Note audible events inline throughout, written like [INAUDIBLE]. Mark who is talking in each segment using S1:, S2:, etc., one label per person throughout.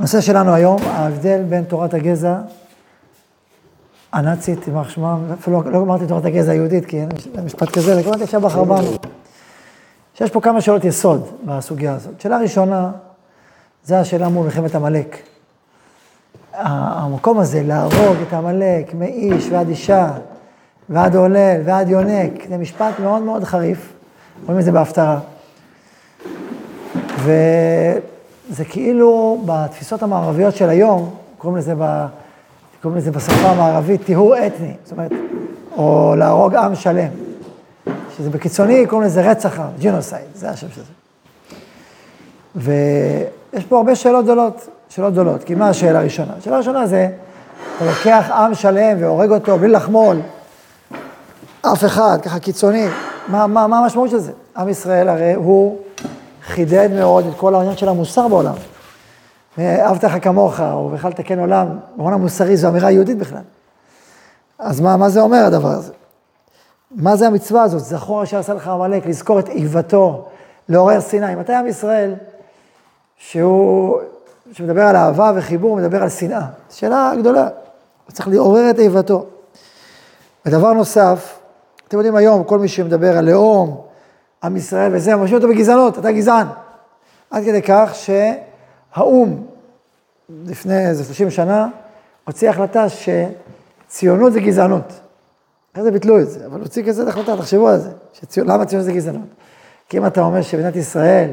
S1: הנושא שלנו היום, ההבדל בין תורת הגזע הנאצית, יימח שמם, אפילו לא אמרתי תורת הגזע היהודית, כי אין משפט כזה, רק אמרתי שבח רבנו. שיש פה כמה שאלות יסוד בסוגיה הזאת. שאלה ראשונה, זה השאלה מול מלחמת עמלק. המקום הזה, להרוג את עמלק מאיש ועד אישה, ועד עולל, ועד יונק, זה משפט מאוד מאוד חריף, רואים את זה בהפטרה. וזה כאילו בתפיסות המערביות של היום, קוראים לזה, ב, קוראים לזה בשפה המערבית טיהור אתני, זאת אומרת, או להרוג עם שלם. שזה בקיצוני, קוראים לזה רצח עם, ג'ינוסייד, זה השם של זה. ויש פה הרבה שאלות גדולות, שאלות גדולות, כי מה השאלה הראשונה? השאלה הראשונה זה, אתה לוקח עם שלם והורג אותו בלי לחמול, אף אחד, ככה קיצוני, מה, מה, מה המשמעות של זה? עם ישראל הרי הוא חידד מאוד את כל העניין של המוסר בעולם. אהבת לך כמוך, או בכלל תקן עולם, במובן המוסרי זו אמירה יהודית בכלל. אז מה, מה זה אומר הדבר הזה? מה זה המצווה הזאת? זכור אשר עשה לך עמלק, לזכור את איבתו, לעורר שנאה. מתי עם ישראל, שהוא, שמדבר על אהבה וחיבור, מדבר על שנאה? שאלה גדולה, צריך לעורר את איבתו. ודבר נוסף, אתם יודעים היום, כל מי שמדבר על לאום, עם ישראל וזה, משאיר אותו בגזענות, אתה גזען. עד כדי כך שהאו"ם, לפני איזה 30 שנה, הוציא החלטה שציונות זה גזענות. אחרי זה ביטלו את זה, אבל הוציא כזה החלטה, תחשבו על זה. שציונ... למה ציונות זה גזענות? כי אם אתה אומר שמדינת ישראל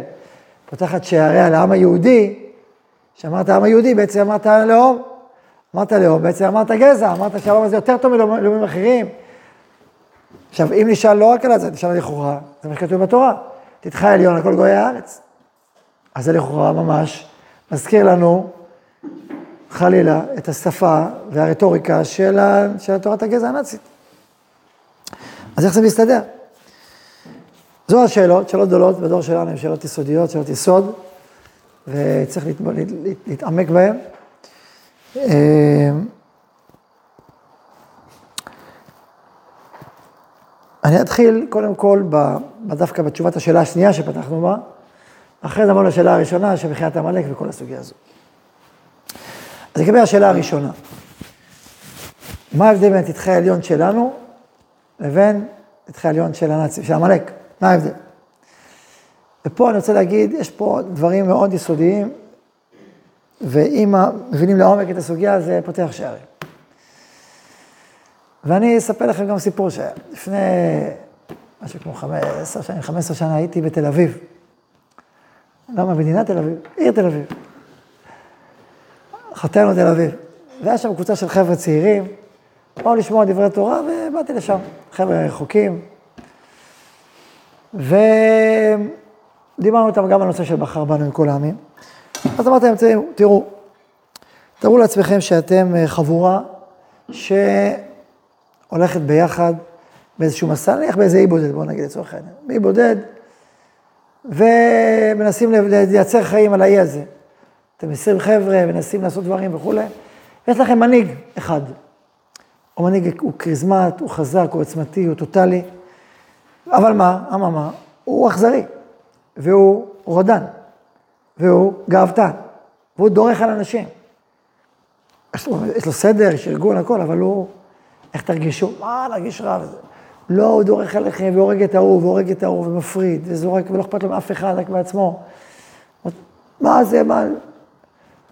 S1: פותחת שעריה לעם היהודי, שאמרת העם היהודי, בעצם אמרת לאום. אמרת לאום, בעצם אמרת גזע, אמרת שהעם הזה יותר טוב מלאומים אחרים. עכשיו, אם נשאל לא רק על זה, נשאל לכאורה, זה מה שכתוב בתורה, תדחה עליון על כל גויי הארץ. אז זה לכאורה ממש מזכיר לנו, חלילה, את השפה והרטוריקה של, ה, של תורת הגזע הנאצית. אז איך זה מסתדר? זו השאלות, שאלות גדולות בדור שלנו, הן שאלות יסודיות, שאלות יסוד, וצריך להת, להת, להתעמק בהן. אני אתחיל קודם כל דווקא בתשובת השאלה השנייה שפתחנו בה, אחרי זה אמרנו לשאלה הראשונה, שבחיית עמלק וכל הסוגיה הזו. אז לגבי השאלה הראשונה, מה ההבדל בין תתחי העליון שלנו לבין תתחי העליון של הנאצים, של עמלק? מה ההבדל? ופה אני רוצה להגיד, יש פה דברים מאוד יסודיים, ואם מבינים לעומק את הסוגיה, זה פותח שערים. ואני אספר לכם גם סיפור שהיה. לפני משהו כמו חמש, עשר שנים, חמש עשר שנה הייתי בתל אביב. למה מדינת תל אביב? עיר תל אביב. חטאנו תל אביב. והיה שם קבוצה של חבר'ה צעירים, באו לשמוע דברי תורה, ובאתי לשם. חבר'ה רחוקים. ודיברנו איתם גם על נושא של בחר בנו עם כל העמים. אז אמרתי להם, תראו, תראו לעצמכם שאתם חבורה ש... הולכת ביחד באיזשהו מסע, נניח באיזה אי בודד, בואו נגיד לצורך העניין, אי בודד, ומנסים לייצר חיים על האי הזה. אתם עשרים חבר'ה, מנסים לעשות דברים וכולי, ויש לכם מנהיג אחד. הוא מנהיג, הוא כריזמט, הוא חזק, הוא עוצמתי, הוא טוטאלי, אבל מה, אממה, הוא אכזרי, והוא רודן, והוא גאוותן, והוא דורך על אנשים. יש לו סדר, יש ארגון, הכל, אבל הוא איך תרגישו? מה, להרגיש רע וזה. לא, הוא דורך עליכם והורג את ההוא, והורג את ההוא, ומפריד, וזורק, ולא אכפת לו מאף אחד, רק מעצמו. מה זה, מה...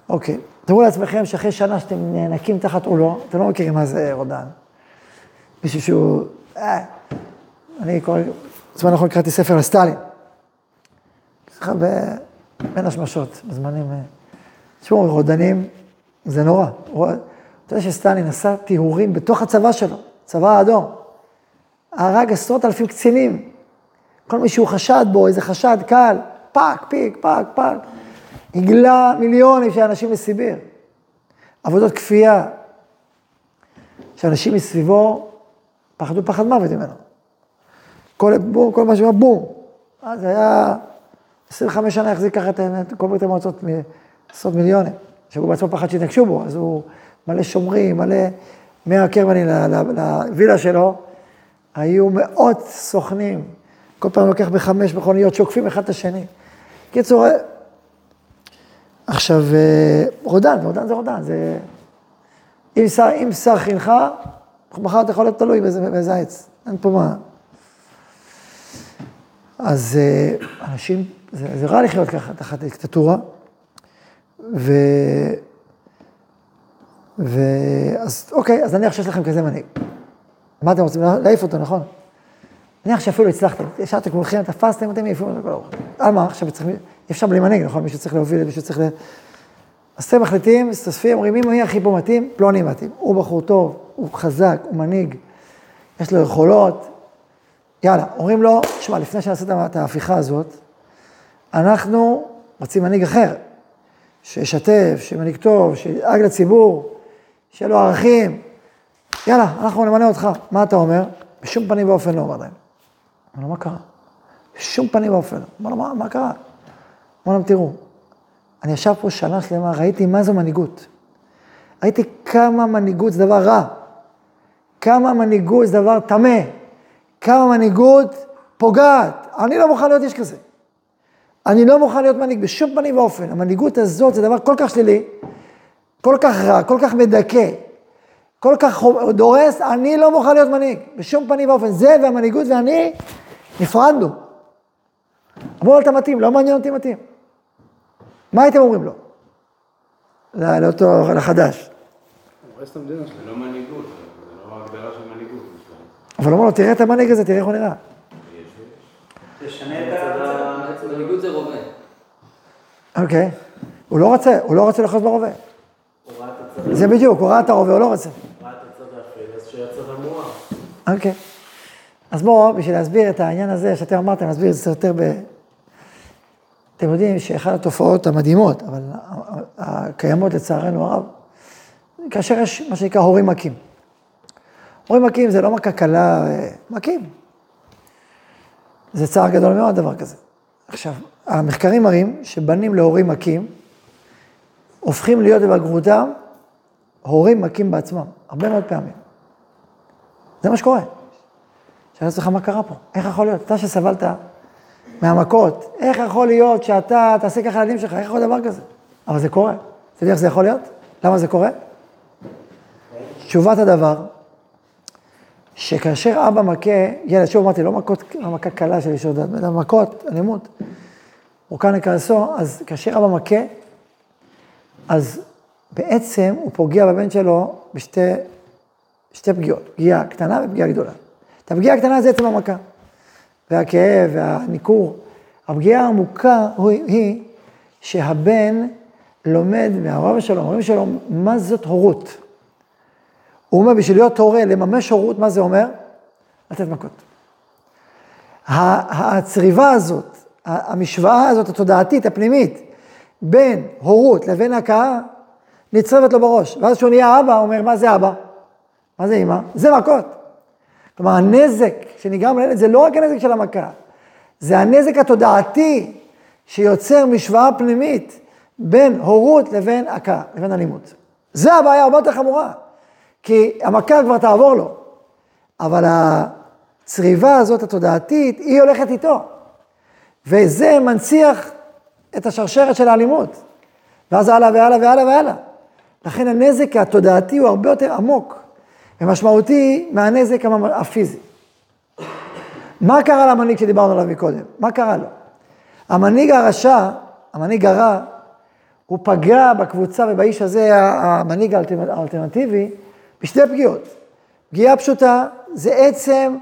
S1: אוקיי. תראו לעצמכם שאחרי שנה שאתם נאנקים תחת עולו, אתם לא מכירים מה זה רודן. מישהו שהוא... אה, אני קורא... בזמן האחרון קראתי ספר לסטלין. ככה בין השמשות, בזמנים... אה, תשמעו, רודנים זה נורא. אתה יודע שסטלין עשה טיהורים בתוך הצבא שלו, צבא האדום. הרג עשרות אלפים קצינים. כל מי שהוא חשד בו, איזה חשד קל, פאק, פיק, פאק, פאק. הגלה מיליונים של אנשים לסיביר. עבודות כפייה. שאנשים מסביבו פחדו פחד מוות ממנו. כל, בום, כל מה שאומר בום. אז היה 25 שנה החזיק ככה את כל ברית המועצות מעשרות מיליונים. שהוא בעצמו פחד שיתנגשו בו, אז הוא מלא שומרים, מלא... מהקרמלין לווילה שלו, היו מאות סוכנים. כל פעם לוקח בחמש מכוניות, שוקפים אחד את השני. קיצור, עכשיו, אה, רודן, רודן זה רודן, זה... אם שר, אם שר חינך, מחר אתה יכול להיות תלוי באיזה עץ, אין פה מה. אז אה, אנשים, זה, זה רע לחיות ככה, תחת דיקטטורה, ו... ו... אז אוקיי, אז נניח שיש לכם כזה מנהיג. מה אתם רוצים? להעיף אותו, נכון? נניח שאפילו הצלחתם, ישבתם כולכם, תפסתם, אתם מעיפים אותו. על מה? עכשיו צריכים, אי אפשר בלי מנהיג, נכון? מישהו צריך להוביל, מישהו צריך ל... אז אתם מחליטים, מסתספים, אומרים, מי הכי פה מתאים? פלוני מתאים. הוא בחור טוב, הוא חזק, הוא מנהיג, יש לו יכולות. יאללה, אומרים לו, שמע, לפני שנעשה את ההפיכה הזאת, אנחנו רוצים מנהיג אחר, שישתף, שמנהיג טוב, שידאג לציבור, שיהיה לו ערכים. יאללה, אנחנו נמנה אותך. מה אתה אומר? בשום פנים ואופן לא אומר להם. אמר לו, מה קרה? בשום פנים ואופן. אמר לו, מה, מה קרה? אמר להם, תראו, אני ישב פה שנה שלמה, ראיתי מה זו מנהיגות. ראיתי כמה מנהיגות זה דבר רע, כמה מנהיגות זה דבר טמא, כמה מנהיגות פוגעת. אני לא מוכן להיות איש כזה. אני לא מוכן להיות מנהיג בשום פנים ואופן. המנהיגות הזאת זה דבר כל כך שלילי, כל כך רע, כל כך מדכא, כל כך דורס, אני לא מוכן להיות מנהיג, בשום פנים ואופן. זה והמנהיגות ואני נפרדנו. אמרו לו, אתה מתאים, לא מעניין אותי מתאים. מה הייתם אומרים לו? לאותו, לחדש.
S2: זה לא מנהיגות, זה לא הגדרה של מנהיגות.
S1: אבל אומר לו, תראה את המנהיג הזה, תראה איך הוא נראה.
S3: תשנה את המנהיגות זה רובה.
S1: אוקיי. הוא לא רוצה, הוא לא רוצה לחזור ברובה.
S3: הוא ראה את הצד
S1: זה בדיוק, הוא ראה את הרובה, הוא לא רוצה.
S3: ראה את הצד האפל, אז שיהיה הצד המואר.
S1: אוקיי. אז בואו, בשביל להסביר את העניין הזה שאתם אמרתם, להסביר את זה יותר ב... אתם יודעים שאחת התופעות המדהימות, אבל הקיימות לצערנו הרב, כאשר יש מה שנקרא הורים מכים. הורים מכים זה לא מכה קלה, אה, מכים. זה צער גדול מאוד דבר כזה. עכשיו, המחקרים מראים שבנים להורים מכים, הופכים להיות בבגרותם הורים מכים בעצמם, הרבה מאוד פעמים. זה מה שקורה. שאלה לעצמך מה קרה פה, איך יכול להיות? אתה שסבלת מהמכות, איך יכול להיות שאתה תעשה ככה לילדים שלך, איך יכול להיות דבר כזה? אבל זה קורה. אתה יודע איך זה יכול להיות? למה זה קורה? תשובת הדבר, שכאשר אבא מכה ילד, שוב אמרתי, לא מכות, לא מכה קלה של אישור דת, אלא מכות, אלימות, מורכן לכעסו, אז כאשר אבא מכה, אז בעצם הוא פוגע בבן שלו בשתי שתי פגיעות, פגיעה קטנה ופגיעה גדולה. את הפגיעה הקטנה זה עצם המכה, והכאב והניכור. הפגיעה העמוקה היא שהבן לומד מההורים שלו, מההורים שלו, מה זאת הורות. הוא אומר, בשביל להיות הורה, לממש הורות, מה זה אומר? לתת מכות. הצריבה הזאת, המשוואה הזאת, התודעתית, הפנימית, בין הורות לבין הכאה, נצרבת לו בראש. ואז כשהוא נהיה אבא, הוא אומר, מה זה אבא? מה זה אימא? זה מכות. כלומר, הנזק שנגרם לילד זה לא רק הנזק של המכה, זה הנזק התודעתי שיוצר משוואה פנימית בין הורות לבין הכאה, לבין אלימות. זה הבעיה הרבה יותר חמורה, כי המכה כבר תעבור לו, אבל הצריבה הזאת התודעתית, היא הולכת איתו, וזה מנציח את השרשרת של האלימות, ואז הלאה והלאה והלאה והלאה. לכן הנזק התודעתי הוא הרבה יותר עמוק ומשמעותי מהנזק הפיזי. מה קרה למנהיג שדיברנו עליו מקודם? מה קרה לו? המנהיג הרשע, המנהיג הרע, הוא פגע בקבוצה ובאיש הזה, המנהיג האלטרנטיבי, בשתי פגיעות. פגיעה פשוטה זה עצם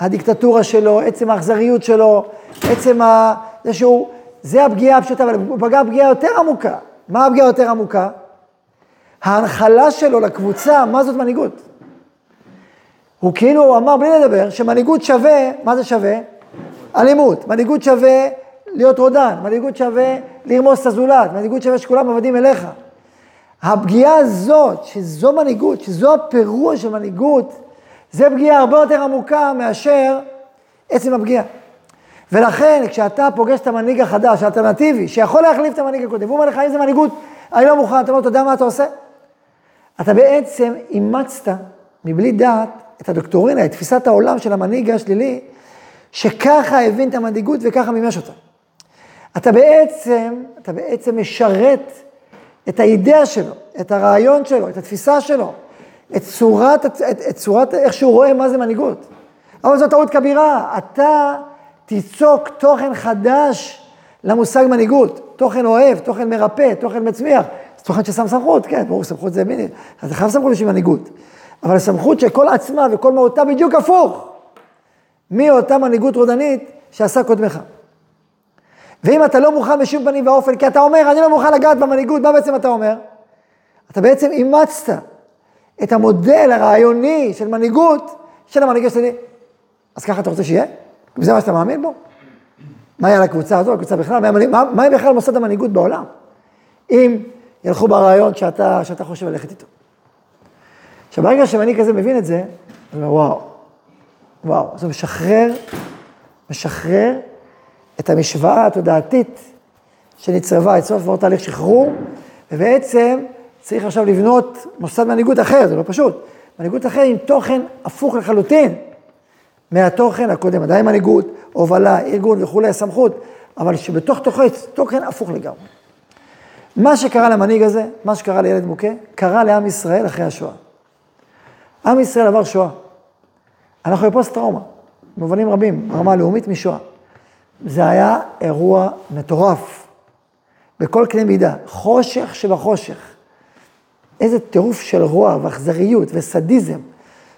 S1: הדיקטטורה שלו, עצם האכזריות שלו, עצם ה... זה שהוא, זה הפגיעה הפשוטה, אבל הוא פגע פגיעה יותר עמוקה. מה הפגיעה יותר עמוקה? ההנחלה שלו לקבוצה, מה זאת מנהיגות? הוא כאילו אמר בלי לדבר שמנהיגות שווה, מה זה שווה? אלימות. מנהיגות שווה להיות רודן, מנהיגות שווה לרמוס את הזולת, מנהיגות שווה שכולם עבדים אליך. הפגיעה הזאת, שזו מנהיגות, שזו הפירוש של מנהיגות, זה פגיעה הרבה יותר עמוקה מאשר עצם הפגיעה. ולכן, כשאתה פוגש את המנהיג החדש, האלטרנטיבי, שיכול להחליף את המנהיג הקודם, והוא אומר לך, איזה מנהיגות, אני לא מוכן, אתה אומר, אתה יודע מה אתה עושה? אתה בעצם אימצת, מבלי דעת, את הדוקטורינה, את תפיסת העולם של המנהיג השלילי, שככה הבין את המנהיגות וככה מימש אותה. אתה בעצם, אתה בעצם משרת את האידאה שלו, את הרעיון שלו, את התפיסה שלו, את צורת, את, את צורת איך שהוא רואה מה זה מנהיגות. אבל זו טעות כבירה, אתה תיצוק תוכן חדש למושג מנהיגות, תוכן אוהב, תוכן מרפא, תוכן מצמיח, זה תוכן ששם סמכות, כן, ברור, סמכות זה מיני, אתה חייב סמכות בשביל מנהיגות, אבל סמכות שכל עצמה וכל מהותה בדיוק הפוך מאותה מנהיגות רודנית שעשה קודמך. ואם אתה לא מוכן בשום פנים ואופן, כי אתה אומר, אני לא מוכן לגעת במנהיגות, מה בעצם אתה אומר? אתה בעצם אימצת את המודל הרעיוני של מנהיגות של המנהיגה שלי. אז ככה אתה רוצה שיהיה? וזה מה שאתה מאמין בו? מה יהיה לקבוצה הזו, לקבוצה בכלל? מה, מה, מה בכלל מוסד המנהיגות בעולם? אם ילכו ברעיון שאתה, שאתה חושב ללכת איתו. עכשיו, ברגע שמנהיג כזה מבין את זה, הוא אומר, וואו, וואו, הוא משחרר, משחרר את המשוואה התודעתית שנצרבה אצלו עבור תהליך שחרור, ובעצם צריך עכשיו לבנות מוסד מנהיגות אחר, זה לא פשוט. מנהיגות אחר עם תוכן הפוך לחלוטין מהתוכן הקודם, עדיין מנהיגות, הובלה, ארגון וכולי, סמכות, אבל שבתוך תוכו יש תוכן הפוך לגמרי. מה שקרה למנהיג הזה, מה שקרה לילד מוכה, קרה לעם ישראל אחרי השואה. עם ישראל עבר שואה. אנחנו בפוסט טראומה, במובנים רבים, ברמה הלאומית משואה. זה היה אירוע מטורף, בכל קנה מידה, חושך שבחושך. איזה טירוף של רוע ואכזריות וסדיזם.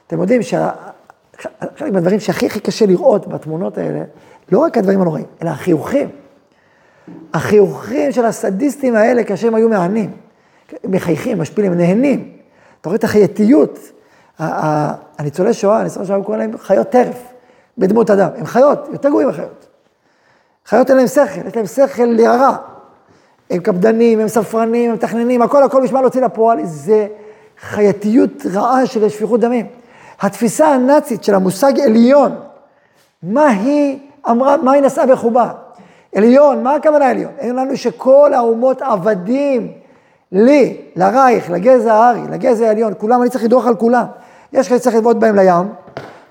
S1: אתם יודעים שחלק מהדברים שהכי הכי קשה לראות בתמונות האלה, לא רק הדברים הנוראים, אלא החיוכים. החיוכים של הסדיסטים האלה כאשר הם היו מהנים. מחייכים, משפילים, נהנים. אתה רואה את החייתיות. הניצולי שואה, הניצולי שואה, קוראים להם חיות טרף, בדמות אדם. הם חיות, יותר גרועים מחיות. חיות אין להם שכל, יש להם שכל להרע. הם קפדנים, הם ספרנים, הם מתכננים, הכל הכל בשביל להוציא לפועל, זה חייתיות רעה של שפיכות דמים. התפיסה הנאצית של המושג עליון, מה היא אמרה, מה היא נשאה בחובה? עליון, מה הכוונה עליון? אין לנו שכל האומות עבדים לי, לרייך, לגזע הארי, לגזע העליון, כולם, אני צריך לדרוך על כולם. יש כאלה שצריך לבעוט בהם לים,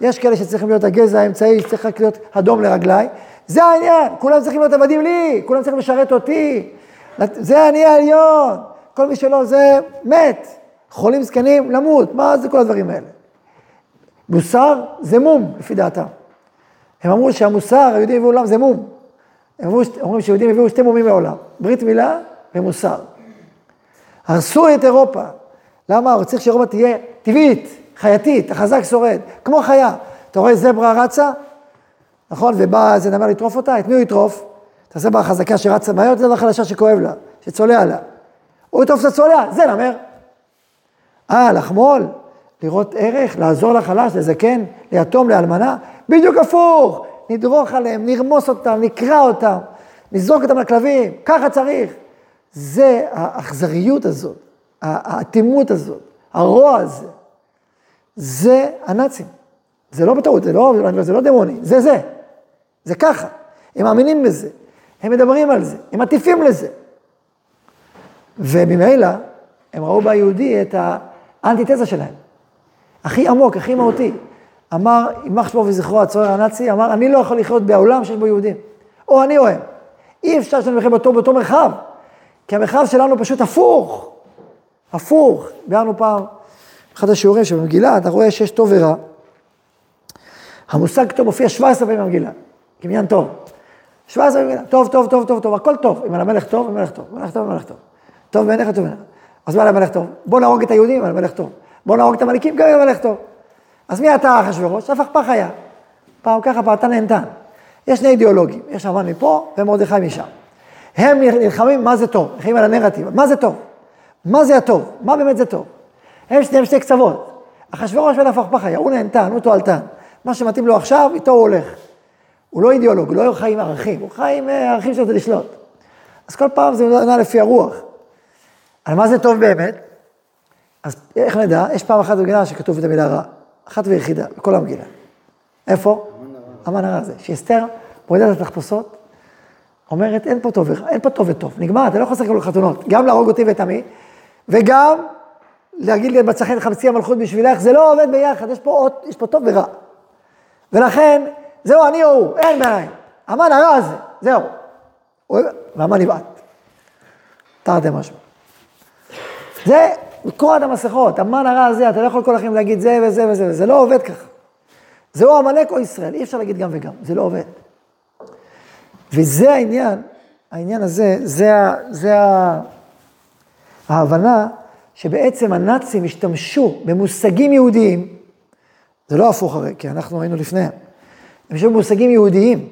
S1: יש כאלה שצריכים להיות הגזע האמצעי, שצריך רק להיות אדום לרגליי. זה העניין, כולם צריכים להיות עבדים לי, כולם צריכים לשרת אותי. זה אני העליון, כל מי שלא זה מת. חולים זקנים, למות, מה זה כל הדברים האלה? מוסר זה מום, לפי דעתם. הם אמרו שהמוסר, היהודים הביאו עולם זה מום. אומרים שיהודים הביאו שתי מומים מעולם, ברית מילה ומוסר. הרסו את אירופה. למה? הוא צריך שאירופה תהיה טבעית, חייתית, החזק שורד, כמו חיה. אתה רואה זברה רצה, נכון? ובא איזה נמר לטרוף אותה, את מי הוא יטרוף? את הזברה החזקה שרצה מהר, את הזברה החלשה שכואב לה, שצולע לה. הוא יטרוף את הצולע, זה נמר. אה, לחמול, לראות ערך, לעזור לחלש, לזקן, ליתום, לאלמנה, בדיוק הפוך. נדרוך עליהם, נרמוס אותם, נקרע אותם, נזרוק אותם לכלבים, ככה צריך. זה האכזריות הזאת, האטימות הזאת, הרוע הזה. זה הנאצים. זה לא בטעות, זה לא, זה לא דמוני, זה זה. זה ככה. הם מאמינים בזה, הם מדברים על זה, הם מטיפים לזה. וממילא, הם ראו ביהודי את האנטיתזה שלהם. הכי עמוק, הכי מהותי. אמר, יימח שמו וזכרו הצורר הנאצי, אמר, אני לא יכול לחיות בעולם שיש בו יהודים. או אני או הם. אי אפשר שאני נחיה באותו, באותו מרחב. כי המרחב שלנו פשוט הפוך. הפוך. ביארנו פעם, אחד השיעורים שבמגילה, אתה רואה שיש טוב ורע. המושג טוב מופיע 17 פעמים במגילה, כעניין טוב. 17 פעמים טוב, טוב, טוב, טוב, טוב, הכל טוב. אם על המלך טוב, המלך טוב, המלך טוב, המלך טוב. טוב בעיניך, טוב בעיניך. אז מה למלך טוב? בוא נהרוג את היהודים, על המלך טוב. בוא נהרוג את המליקים, גם עם המלך טוב. אז מי אתה אחשוורוש? הפכפך היה. פעם ככה, פעתה נהנתן. יש שני אידיאולוגים, יש המן מפה ומרדכי משם. הם נלחמים מה זה טוב, נלחמים על הנרטיב, מה זה טוב? מה זה הטוב? מה באמת זה טוב? הם שניהם שתי קצוות. אחשוורוש והפכפך היה, הוא נהנתן, הוא תועלתן. מה שמתאים לו עכשיו, איתו הוא הולך. הוא לא אידיאולוג, הוא לא חי עם ערכים, הוא חי עם אה, ערכים שלו לשלוט. אז כל פעם זה נע לפי הרוח. על מה זה טוב באמת? אז איך נדע? יש פעם אחת במגילה שכתוב את המילה רע. אחת ויחידה, בכל המגילה. איפה? המן הרע הזה. שאסתר מורידה את התחפושות, אומרת, אין פה טוב אין פה טוב וטוב. נגמר, אתה לא יכול לשחק לו חתונות. גם להרוג אותי ואת עמי, וגם להגיד לי, מצא חן חמצי המלכות בשבילך, זה לא עובד ביחד, יש פה, יש פה טוב ורע. ולכן, זהו, אני או הוא, אין בעיה. המן הרע הזה, זהו. והמן נבעט. תרתי משמע. זה קורת המסכות, המן הרע הזה, אתה לא יכול כל החיים להגיד זה וזה וזה, זה לא עובד ככה. זה או עמלק או ישראל, אי אפשר להגיד גם וגם, זה לא עובד. וזה העניין, העניין הזה, זה, זה ההבנה שבעצם הנאצים השתמשו במושגים יהודיים, זה לא הפוך הרי, כי אנחנו היינו לפניהם, הם השתמשו במושגים יהודיים,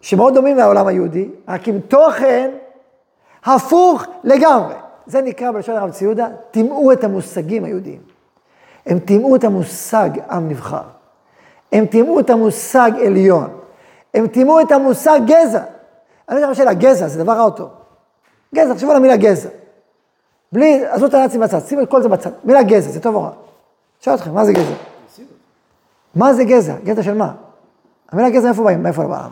S1: שמאוד דומים לעולם היהודי, רק עם תוכן הפוך לגמרי. זה נקרא בלשון הרב צבי יהודה, טימאו את המושגים היהודיים. הם טימאו את המושג עם נבחר. הם טימאו את המושג עליון. הם טימאו את המושג גזע. אני יודע שאלה, גזע זה דבר רע טוב. גזע, תחשבו על המילה גזע. בלי, עזבו את הנאצים בצד, שימו את כל זה בצד. מילה גזע, זה טוב או רע? שואל אתכם, מה זה גזע? מה זה גזע? גזע של מה? המילה גזע, מאיפה באים? מאיפה באה?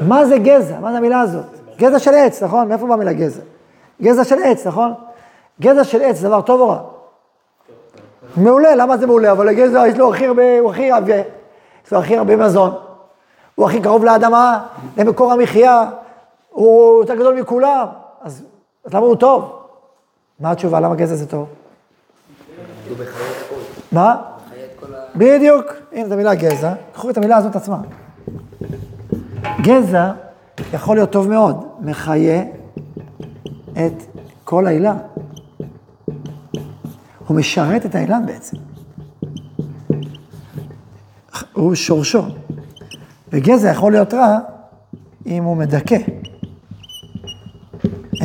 S1: מה זה גזע? מה זה המילה הזאת? גזע של עץ, נכון? מאיפה באה המילה גזע? גזע של עץ, נכון? גזע של עץ, דבר טוב או רע? מעולה, למה זה מעולה? אבל הגזע יש לו הכי הרבה, הוא הכי עבה, יש לו הכי הרבה מזון, הוא הכי קרוב לאדמה, למקור המחיה, הוא יותר גדול מכולם, אז, אז למה הוא טוב? מה התשובה? למה גזע זה טוב? מה? בדיוק, הנה את המילה גזע, קחו את המילה הזאת עצמה. גזע יכול להיות טוב מאוד, מחיה את כל האילן. הוא משרת את האילן בעצם. הוא שורשו. וגזע יכול להיות רע אם הוא מדכא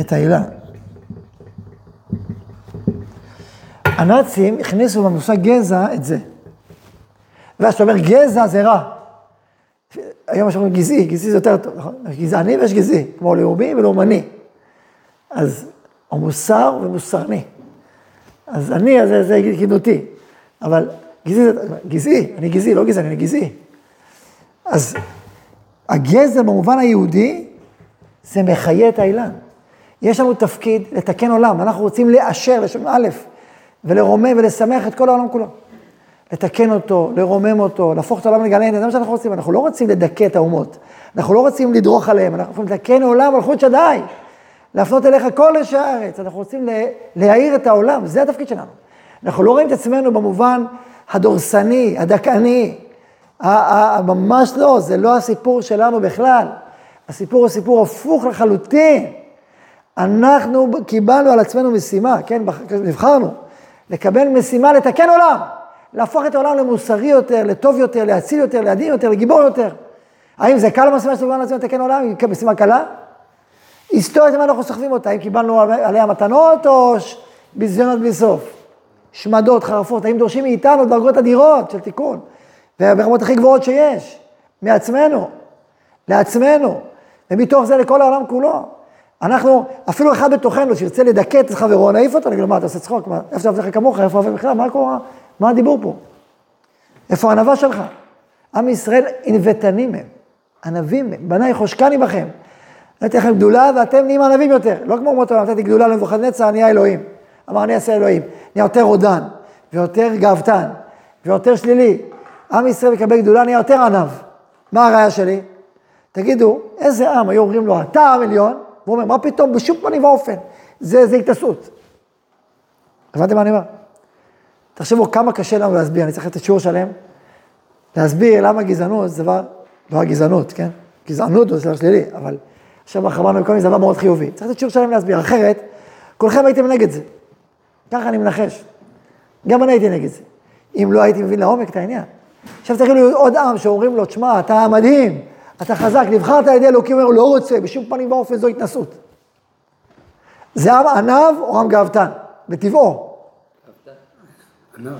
S1: את האילן. הנאצים הכניסו במושג גזע את זה. ואז כשאתה אומר גזע זה רע. היום יש אומרים גזעי, גזעי זה יותר טוב, נכון? יש גזעני ויש גזעי, כמו לאומי ולאומני. אז או מוסר ומוסרני. אז אני, זה, זה גדעותי, אבל גזעי, גזעי, אני גזעי, לא גזעני, אני גזעי. אז הגזע במובן היהודי, זה מחיה את האילן. יש לנו תפקיד לתקן עולם, אנחנו רוצים לאשר, לשון א', ולרומם ולשמח את כל העולם כולו. לתקן אותו, לרומם אותו, להפוך את העולם לגן עדן, זה מה שאנחנו רוצים, אנחנו לא רוצים לדכא את האומות, אנחנו לא רוצים לדרוך עליהם, אנחנו רוצים לתקן עולם מלכות שדי, להפנות אליך כל אנשי הארץ, אנחנו רוצים לה- להאיר את העולם, זה התפקיד שלנו. אנחנו לא רואים את עצמנו במובן הדורסני, הדכאני, ממש לא, זה לא הסיפור שלנו בכלל. הסיפור הוא סיפור הפוך לחלוטין. אנחנו קיבלנו על עצמנו משימה, כן, בח- נבחרנו, לקבל משימה לתקן עולם, להפוך את העולם למוסרי יותר, לטוב יותר, להציל יותר, לעדין יותר, לגיבור יותר. האם זה קל המשימה שקיבלנו על עצמנו לתקן עולם? משימה קלה? היסטורית, מה אנחנו סוחבים אותה? האם קיבלנו עליה מתנות או ביזיונות בלי סוף? שמדות, חרפות, האם דורשים מאיתנו דרגות אדירות של תיקון? וברמות הכי גבוהות שיש, מעצמנו, לעצמנו, ומתוך זה לכל העולם כולו. אנחנו, אפילו אחד בתוכנו שירצה לדכא את חברו, נעיף אותו, נגיד לו, מה, אתה עושה צחוק? מה, איפה עבדך כמוך? איפה עובד בכלל? מה קורה? מה הדיבור פה? איפה הענווה שלך? עם ישראל ענוותנים הם, ענבים הם, בניי חושקני בכם. נתתי לכם גדולה ואתם נהיים ענבים יותר. לא כמו אומות העולם, נתתי גדולה לנבוכדנצר, נהיה אלוהים. אמר, אני אעשה אלוהים. נהיה יותר רודן, ויותר גאוותן, ויותר שלילי. עם ישראל מקבל גדולה, נהיה יותר ענב. מה הראייה שלי? תגידו, איזה עם היו אומרים לו, אתה עם עליון? והוא אומר, מה פתאום, בשום פנים ואופן. זה, זה התעסות. הבנתם מה אני אומר? תחשבו כמה קשה לנו להסביר, אני צריך לתת שיעור שלם, להסביר למה גזענות זה דבר, לא הגזענות, כן? גזענות זה דבר שלילי, אבל עכשיו אמרנו מקודם זה דבר מאוד חיובי. צריך לתת שיעור שלם להסביר, אחרת, כולכם הייתם נגד זה. ככה אני מנחש. גם אני הייתי נגד זה, אם לא הייתי מבין לעומק את העניין. עכשיו תגידו לי עוד עם שאומרים לו, תשמע, אתה מדהים, אתה חזק, נבחרת על ידי אלוקים, הוא לא רוצה, בשום פנים ואופן זו התנסות. זה עם ענב או עם גאוותן, בטבעו.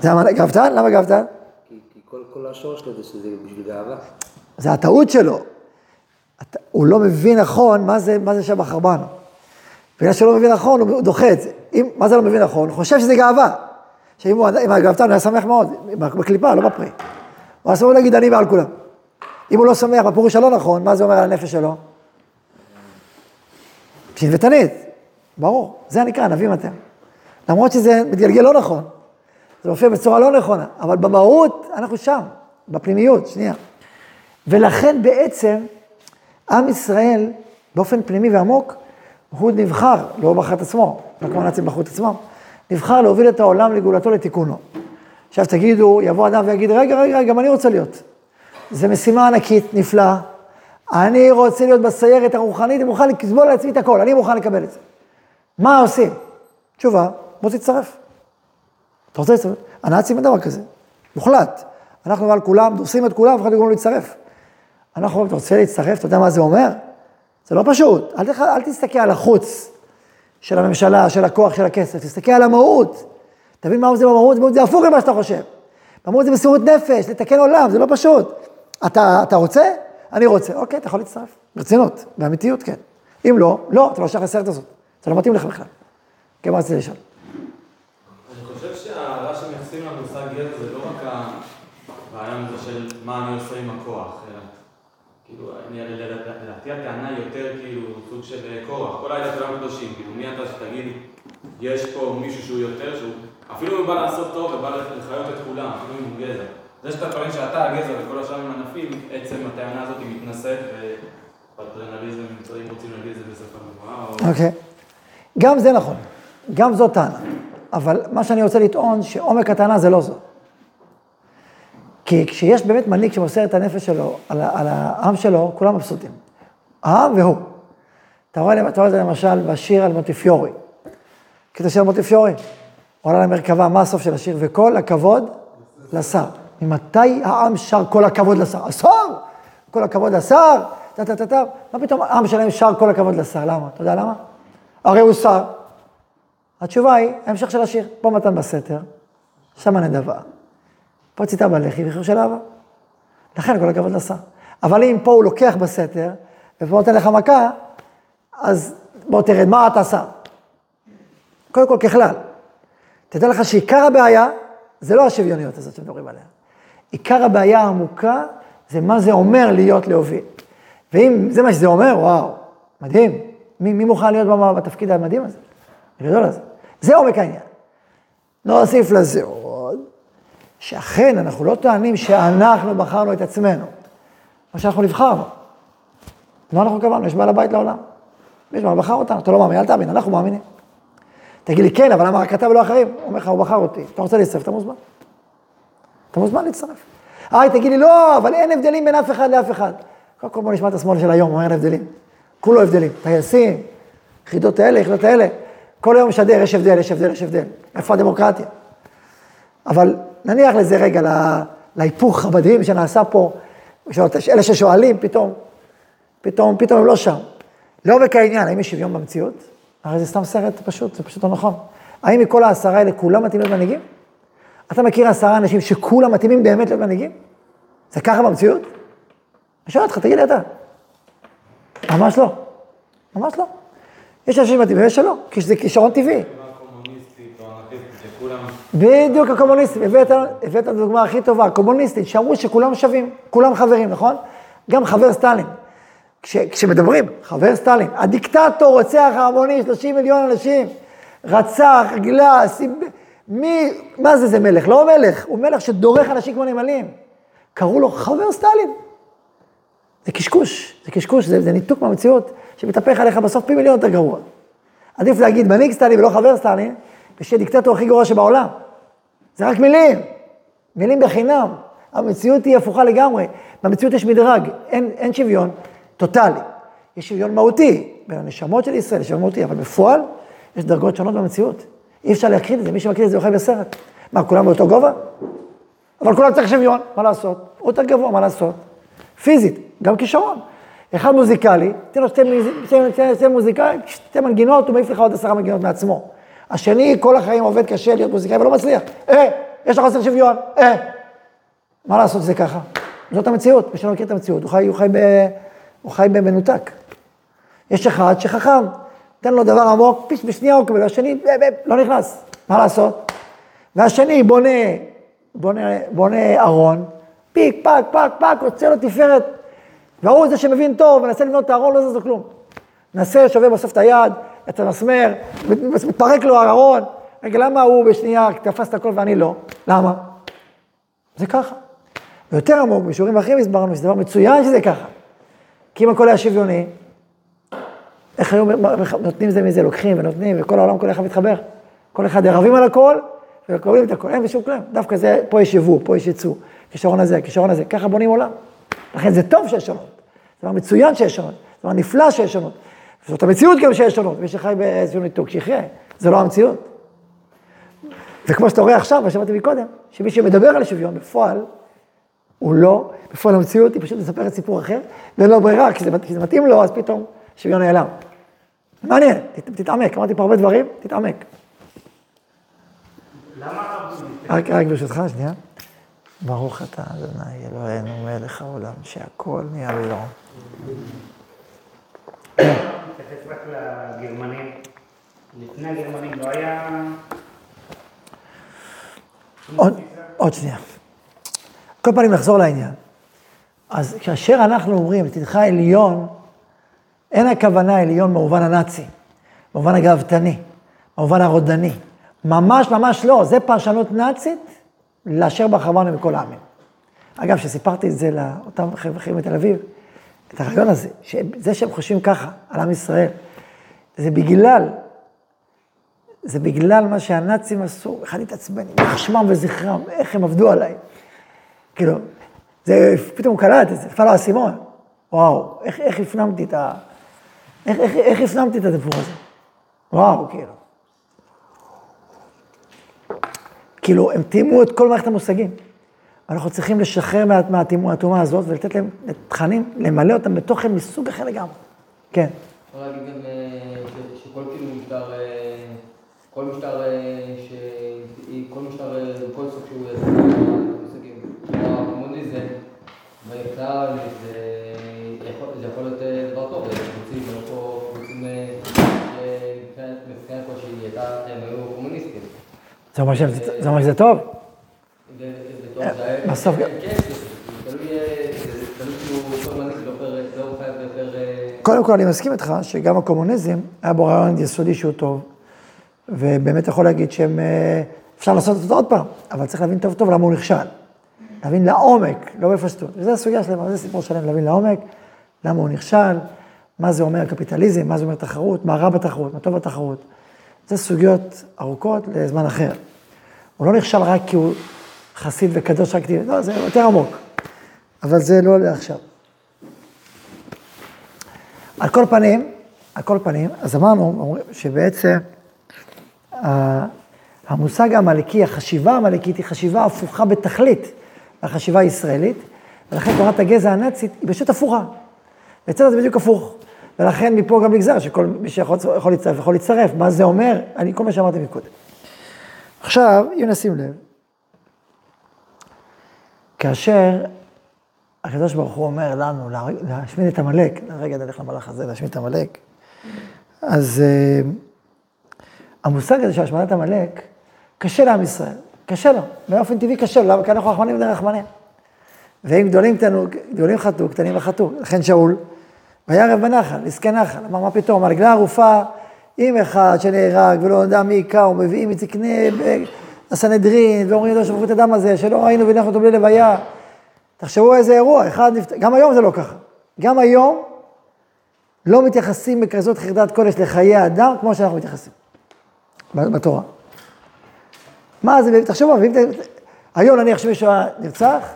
S1: זה עם גאוותן? למה גאוותן?
S3: כי כל השורש שלו זה בשביל גאווה.
S1: זה הטעות שלו. הט- הוא לא מבין נכון מה זה, מה זה שבח חרבנו. בגלל שהוא לא מבין נכון, הוא דוחה את זה. אם, מה זה לא מבין נכון? הוא חושב שזה גאווה. שאם הוא, אם הגאוותן, הוא היה שמח מאוד, בקליפה, לא בפרי. הוא אסור להגיד אני מעל כולם. אם הוא לא שמח בפירוש הלא נכון, מה זה אומר על הנפש שלו? שענוותנית, ברור, זה נקרא ענבים אתם. למרות שזה מתגלגל לא נכון, זה מופיע בצורה לא נכונה, אבל במהות אנחנו שם, בפנימיות, שנייה. ולכן בעצם עם ישראל, באופן פנימי ועמוק, הוא נבחר, לא בחר את עצמו, לא כמו הנאצים בחרו את עצמם, נבחר להוביל את העולם לגאולתו לתיקונו. עכשיו תגידו, יבוא אדם ויגיד, רגע, רגע, רגע, גם אני רוצה להיות. זו משימה ענקית, נפלאה. אני רוצה להיות בסיירת הרוחנית, אני מוכן לסבול לעצמי את הכל, אני מוכן לקבל את זה. מה עושים? תשובה, בוא תצטרף. אתה רוצה להצטרף? הנאצים אין דבר כזה, מוחלט. אנחנו על כולם, דורסים את כולם, אף אחד לא להצטרף. אנחנו אומרים, אתה רוצה להצטרף, אתה יודע מה זה אומר? זה לא פשוט. אל, תח... אל תסתכל על החוץ של הממשלה, של הכוח, של הכסף, תסתכל על המהות. תבין מה זה במהות, זה הפוך ממה שאתה חושב. במהות זה מסירות נפש, לתקן עולם, זה לא פשוט. אתה, אתה רוצה? אני רוצה. אוקיי, אתה יכול להצטרף. ברצינות, באמיתיות, כן. אם לא, לא, אתה לא שייך לסרט הזאת. זה לא מתאים לך בכלל. כן, מה רציתי לשאול?
S2: אני חושב שהרש"י מייחסים למושג גט זה לא רק הרעיון הזה של מה אני עושה עם הכוח, לדעתי הטענה יותר כאילו סוג של קורח, כל העדה כולם קדושים, כאילו מי אתה שתגיד, יש פה מישהו שהוא יותר, שהוא אפילו אם בא לעשות טוב ובא לחיות את כולם, אפילו אם הוא גזע. זה שאתה טוען שאתה הגזע וכל השאר הם ענפים, עצם הטענה הזאת היא מתנשאת ופטרנליזם, אם רוצים להגיד את זה בספר או...
S1: אוקיי. גם זה נכון, גם זו טענה. אבל מה שאני רוצה לטעון, שעומק הטענה זה לא זו. כי כשיש באמת מנהיג שמוסר את הנפש שלו על, על העם שלו, כולם מבסוטים. העם והוא. אתה רואה, אתה רואה את זה למשל בשיר על מוטיפיורי. קטע של מוטיפיורי. הוא עלה למרכבה, מה הסוף של השיר? וכל הכבוד לשר. ממתי העם שר כל הכבוד לשר? השר! כל הכבוד לשר, טה טה טה טה. מה פתאום העם שלהם שר כל הכבוד לשר? למה? אתה יודע למה? הרי הוא שר. התשובה היא, ההמשך של השיר, פה מתן בסתר, שמה נדבה. פה ציטה בלחי וחיר של אהבה. לכן כל הכבוד לשר. אבל אם פה הוא לוקח בסתר, ופה נותן לך מכה, אז בוא תרד, מה אתה שר? קודם כל ככלל, תדע לך שעיקר הבעיה זה לא השוויוניות הזאת שמדברים עליה. עיקר הבעיה העמוקה זה מה זה אומר להיות להוביל. ואם זה מה שזה אומר, וואו, מדהים. מי, מי מוכן להיות במה- בתפקיד המדהים הזה? הגדול הזה. זה עומק העניין. נוסיף לזה שאכן אנחנו לא טוענים שאנחנו בחרנו את עצמנו, מה שאנחנו נבחרנו. מה אנחנו קבענו? יש בעל הבית לעולם. יש בעל בחר אותנו, אתה לא מאמין, אל תאמין, אנחנו מאמינים. תגיד לי, כן, אבל למה רק אתה ולא אחרים? הוא אומר לך, הוא בחר אותי. אתה רוצה להצטרף, אתה מוזמן. אתה מוזמן להצטרף. היי, תגיד לי, לא, אבל אין הבדלים בין אף אחד לאף אחד. קודם כל בוא נשמע את השמאל של היום, הוא אומר אין הבדלים. כולו הבדלים. טייסים, יחידות האלה, יחידות האלה. כל היום משדר, יש הבדל, יש הבדל, יש הבדל. איפה הדמוקרטיה? אבל נניח לזה רגע, לה- להיפוך המדהים שנעשה פה, אלה ששואלים, פתאום, פתאום, פתאום הם לא שם. לעומק העניין, האם יש שוויון במציאות? הרי זה סתם סרט פשוט, זה פשוט לא נכון. האם מכל העשרה האלה כולם מתאימים להיות מנהיגים? אתה מכיר עשרה אנשים שכולם מתאימים באמת להיות מנהיגים? זה ככה במציאות? אני שואל אותך, תגיד לי אתה. ממש לא. ממש לא. יש אנשים מתאימים ויש שלא, כי זה כישרון טבעי.
S2: קומוניסטית או אנרכיסטית, שכולם...
S1: בדיוק הקומוניסטים, הבאת, הבאת את הדוגמה הכי טובה, הקומוניסטים, שאמרו שכולם שווים, כולם חברים, נכון? גם חבר סטלין. כש, כשמדברים, חבר סטלין, הדיקטטור רוצח ההמוני, 30 מיליון אנשים, רצח, גילה, סיב... מי, מה זה, זה מלך? לא מלך, הוא מלך שדורך אנשים כמו נמלים. קראו לו חבר סטלין. זה קשקוש, זה קשקוש, זה, זה ניתוק מהמציאות, שמתהפך עליך בסוף פי מיליון יותר גרוע. עדיף להגיד מנהיג סטלין ולא חבר סטלין, ושיהיה דיקטטור הכי גרוע שבעולם. זה רק מילים, מילים בחינם. המציאות היא הפוכה לגמרי. במציאות יש מדרג, אין, אין שוויון טוטאלי. יש שוויון מהותי בין הנשמות של ישראל, שוויון מהותי, אבל בפועל יש דרגות שונות במציאות. אי אפשר להקרין את זה, מי שמקרין את זה חי בסרט. מה, כולם באותו גובה? אבל כולם צריך שוויון, מה לעשות? הוא יותר גבוה, מה לעשות? פיזית, גם כישרון. אחד מוזיקלי, תן לו שתי מוזיקאים, שתי מנגינות, הוא מעיף לך עוד עשרה מנגינות מעצמו. השני, כל החיים עובד קשה להיות מוזיקאי ולא מצליח. אה, יש לך חוסר שוויון, אה. מה לעשות שזה ככה? זאת המציאות, מי שלא מכיר את המציאות, הוא חי, הוא חי, ב, הוא חי במנותק. יש אחד שחכם, תן לו דבר עמוק, פיש בשנייה הוא מקבל, והשני ב, ב, לא נכנס, מה לעשות? והשני בונה, בונה, בונה ארון, פיק, פק, פק, פק, יוצא לו תפארת. והוא זה שמבין טוב, מנסה לבנות את הארון, לא זז לו כלום. מנסה, שובר בסוף את היד, את המסמר, מתפרק לו הארון. רגע, למה הוא בשנייה תפס את הכל ואני לא? למה? זה ככה. ויותר עמוק, בשיעורים אחרים הסברנו שזה דבר מצוין שזה ככה. כי אם הכל היה שוויוני, איך היו נותנים זה מזה, לוקחים ונותנים, וכל העולם כל אחד מתחבר. כל אחד רבים על הכל, ומקבלים את הכל, אין בשום כלום. דווקא זה, פה יש יבוא, פה יש ייצוא, כישרון הזה, כישרון הזה, ככה בונים עולם. לכן זה טוב שיש שונות, זה דבר מצוין שיש שונות, זה דבר נפלא שיש שונות. זאת המציאות גם שיש שונות, מי שחי באיזשהו ניתוק, שיחיה, זה לא המציאות. וכמו שאתה רואה עכשיו, מה שאמרתי מקודם, שמי שמדבר על שוויון בפועל, הוא לא, בפועל המציאות היא פשוט מספרת סיפור אחר, ולא ברירה, כי זה, כי זה מתאים לו, אז פתאום שוויון נעלם. מעניין, ת, תתעמק, אמרתי פה הרבה דברים, תתעמק. רק, רק ברשותך, שנייה. ברוך אתה, אדוני אלוהינו מלך העולם, שהכל נהיה ללא.
S4: לא.
S1: עוד, עוד שנייה. כל פעם נחזור לעניין. אז כאשר אנחנו אומרים, תדחה עליון, אין הכוונה עליון במובן הנאצי, במובן הגאוותני, במובן הרודני. ממש ממש לא, זה פרשנות נאצית לאשר בחרבנו מכל העמים. אגב, כשסיפרתי את זה לאותם חבר'ה מתל אביב, את הרעיון הזה, שזה שהם חושבים ככה על עם ישראל, זה בגלל, זה בגלל מה שהנאצים עשו, אחד התעצבן, יימח שמם וזכרם, איך הם עבדו עליי. כאילו, זה, פתאום הוא קלט את זה, נפל לו האסימון. וואו, איך, איך הפנמתי את ה... איך, איך, איך הפנמתי את הדיבור הזה? וואו, כאילו. כאילו, הם תיאמו את כל מערכת המושגים. אנחנו צריכים לשחרר מהתאומה הזאת ולתת להם תכנים, למלא אותם בתוכן מסוג אחר לגמרי. כן.
S5: אפשר להגיד גם אה, שכל כאילו משטר, אה, כל משטר, אה, כל משטר, כל סוג שהוא מושגים, כמו הקומוניזם, מבחינה זה יכול להיות דבר טוב, רוצים, רוצים, מבחינת כלשהי, הם היו קומוניסטים.
S1: זה אומר שזה טוב? בסוף... קודם כל, אני מסכים איתך שגם הקומוניזם, היה בו רעיון יסודי שהוא טוב, ובאמת יכול להגיד שהם, אפשר לעשות אותו עוד פעם, אבל צריך להבין טוב טוב למה הוא נכשל. להבין לעומק, לא בפשטות. וזו הסוגיה שלהם, זה סיפור שלם, להבין לעומק, למה הוא נכשל, מה זה אומר קפיטליזם, מה זה אומר תחרות, מה רע בתחרות, מה טוב בתחרות. זה סוגיות ארוכות לזמן אחר. הוא לא נכשל רק כי הוא חסיד וקדוש רק לא, זה יותר עמוק. אבל זה לא לעכשיו. על כל פנים, על כל פנים, אז אמרנו שבעצם המושג העמלקי, החשיבה העמלקית היא חשיבה הפוכה בתכלית לחשיבה הישראלית, ולכן תורת הגזע הנאצית היא פשוט הפוכה. ואצלנו זה בדיוק הפוך. ולכן מפה גם נגזר שכל מי שיכול יכול להצטרף, יכול להצטרף. מה זה אומר? אני, כל מה שאמרתי מקודם. עכשיו, אם נשים לב, כאשר הקדוש ברוך הוא אומר לנו להשמיד את עמלק, רגע נלך למהלך הזה, להשמיד את עמלק, אז uh, המושג הזה של השמדת עמלק, קשה לעם ישראל, קשה לו, באופן טבעי קשה לו, למה? כי אנחנו רחמנים בני רחמנים. ואם גדולים קטנו, גדולים חטאו, קטנים וחטאו, לכן שאול, וירב בנחל, נזקי נחל, אמר מה פתאום, על רגלה ערופה עם אחד שנהרג ולא יודע מי היכה, ומביאים את זקני הסנהדרין, ואומרים לו שפכו את הדם הזה, שלא ראינו והנחנו אותו בלי לוויה. תחשבו איזה אירוע, אחד נפטר, גם היום זה לא ככה. גם היום לא מתייחסים בכזאת חרדת קודש לחיי אדם כמו שאנחנו מתייחסים בתורה. מה זה, תחשבו, היום נניח שמישהו נרצח,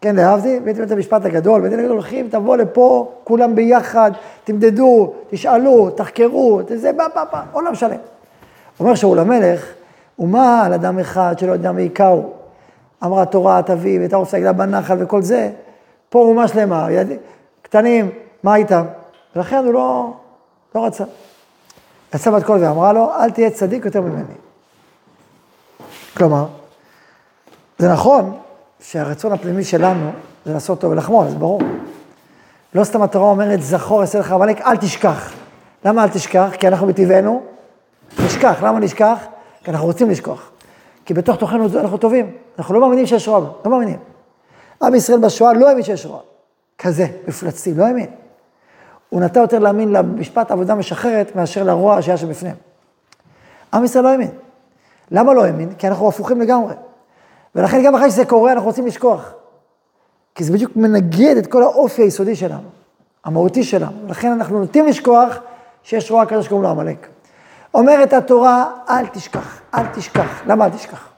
S1: כן, להבדיל, בית המשפט הגדול, בית הגדול הולכים, תבוא לפה, כולם ביחד, תמדדו, תשאלו, תחקרו, זה בא, בא, בא, עולם שלם. אומר שאול המלך, ומה על אדם אחד שלא יודע מי היכהו? אמרה תורה, תביא, ותערוף סגלה בנחל וכל זה, פה אומה שלמה, ילדים, קטנים, מה איתם? ולכן הוא לא, לא רצה. יצא בת קול ואמרה לו, אל תהיה צדיק יותר ממני. כלומר, זה נכון שהרצון הפנימי שלנו זה לעשות טוב ולחמול, זה ברור. לא סתם התורה אומרת, זכור אעשה לך עמלק, אל תשכח. למה אל תשכח? כי אנחנו בטבענו נשכח. למה נשכח? כי אנחנו רוצים לשכוח. כי בתוך תוכנו אנחנו טובים. אנחנו לא מאמינים שיש רוע, לא מאמינים. עם ישראל בשואה לא האמין שיש רוע. כזה, מפלצתי, לא האמין. הוא נטה יותר להאמין למשפט עבודה משחררת מאשר לרוע שהיה שם בפניהם. עם ישראל לא האמין. למה לא האמין? כי אנחנו הפוכים לגמרי. ולכן גם אחרי שזה קורה, אנחנו רוצים לשכוח. כי זה בדיוק מנגד את כל האופי היסודי שלנו, המהותי שלנו. לכן אנחנו נוטים לשכוח, שיש רוע כזה שקוראים לו עמלק. אומרת התורה, אל תשכח, אל תשכח. למה אל תשכח?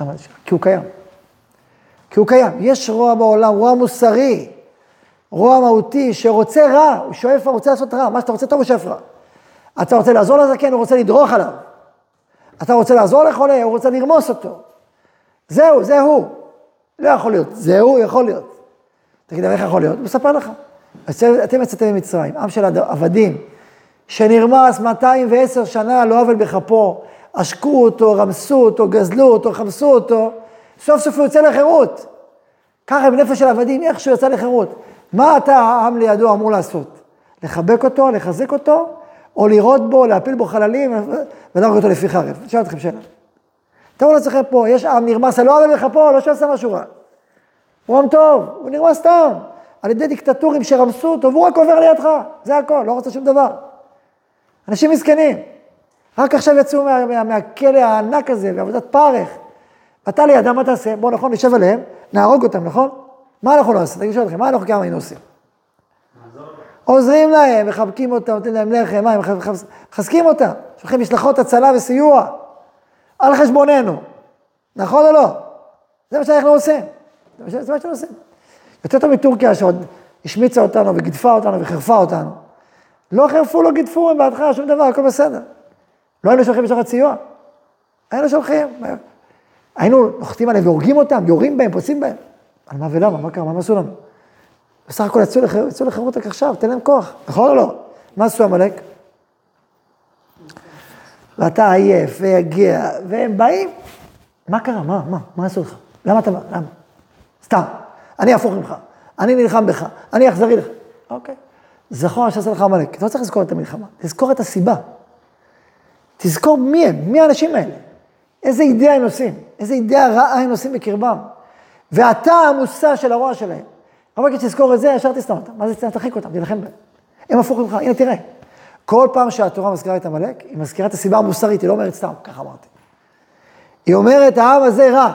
S1: למה אל תשכח? כי הוא קיים. כי הוא קיים. יש רוע בעולם, רוע מוסרי, רוע מהותי, שרוצה רע, הוא שואף, הוא רוצה לעשות רע. מה שאתה רוצה טוב, הוא שואף רע. אתה רוצה לעזור לזקן, הוא רוצה לדרוך עליו. אתה רוצה לעזור לחולה, הוא רוצה לרמוס אותו. זהו, זה הוא. לא יכול להיות. זה הוא, יכול להיות. תגיד, איך יכול להיות? הוא מספר לך. אתם יצאתם ממצרים, עם של עבדים, שנרמס 210 שנה לא עוול בכפו, עשקו אותו, רמסו אותו, גזלו אותו, חמסו אותו, סוף סוף הוא יוצא לחירות. ככה עם נפש של עבדים, איך שהוא יצא לחירות. מה אתה, העם לידו, אמור לעשות? לחבק אותו, לחזק אותו, או לירות בו, להפיל בו חללים, ולהרוג אותו לפי חרב. אני שואל אתכם שאלה. תראו לעצמכם פה, יש עם נרמס על לא עוול בכפו, לא שעשה משהו רע. הוא עם טוב, הוא נרמס סתם, על ידי דיקטטורים שרמסו אותו, והוא רק עובר לידך, זה הכל, לא רוצה שום דבר. אנשים מסכנים, רק עכשיו יצאו מה, מה, מהכלא הענק הזה, בעבודת פרך. אתה לידם, מה תעשה? בוא, נכון, נשב עליהם, נהרוג אותם, נכון? מה אנחנו לא עושים? תגידו אתכם, מה אנחנו כמה היינו עושים? עוזרים להם, מחבקים אותם, נותנים להם לחם, מים, מחזקים אותם, שולחים משלחות הצלה וסיוע, על חשבוננו, נכון או לא? זה מה שאנחנו עושים, זה מה שאנחנו עושים. יותר טוב מטורקיה שעוד השמיצה אותנו וגידפה אותנו וחירפה אותנו. לא חירפו, לא גידפו הם בהתחלה, שום דבר, הכל בסדר. לא היינו שולחים משלחת סיוע. היינו שולחים. היינו נוחתים עליהם והורגים אותם, יורים בהם, פוצעים בהם. על מה ולמה, מה קרה, מה עשו לנו? בסך הכל יצאו, לח... יצאו לחירות רק עכשיו, תן להם כוח, נכון או לא? מה עשו עמלק? ואתה עייף ויגיע, והם באים, מה קרה, מה, מה, מה עשו לך? למה אתה? למה? סתם, אני אהפוך ממך, אני נלחם בך, אני אכזרי לך. אוקיי. זכור שעשה לך עמלק, אתה לא צריך לזכור את המלחמה, תזכור את הסיבה. תזכור מי הם, מי האנשים האלה. איזה אידאה הם נושאים, איזה אידאה רעה הם נושאים בקרבם. ואתה המושא של הרוע שלהם. רק תזכור את זה, ישר תסתם אותם. מה זה תרחיק אותם, תילחם בהם. הם הפוך ממך, הנה תראה. כל פעם שהתורה מזכירה את עמלק, היא מזכירה את הסיבה המוסרית, היא לא אומרת סתם, ככה אמרתי. היא אומרת, העם הזה רע.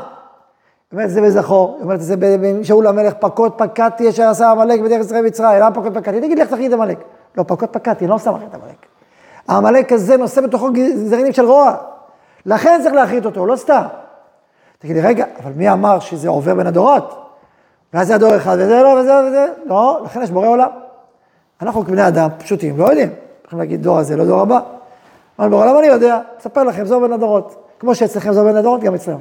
S1: אומרת את זה בזכור, היא אומרת את זה בשאול המלך, פקוד פקדתי אשר עשה עמלק בדרך ישראל ויצרים, למה פקוד פקדתי? תגיד תחליט את עמלק. לא, פקוד פקדתי, אני לא אחי את עמלק. העמלק הזה נושא בתוכו גרעינים של רוע. לכן צריך להחליט אותו, לא סתם. תגידי, רגע, אבל מי אמר שזה עובר בין הדורות? ואז זה הדור אחד, וזה לא, וזה וזה, לא, לכן יש בורא עולם. אנחנו כבני אדם פשוטים, לא יודעים. יכולים להגיד דור הזה, לא דור הבא. אבל בורא עולם אני יודע, אספר לכם, זה עובר בין הדורות. כמו שאצלכם זה עובר בין הדורות, גם אצלנו.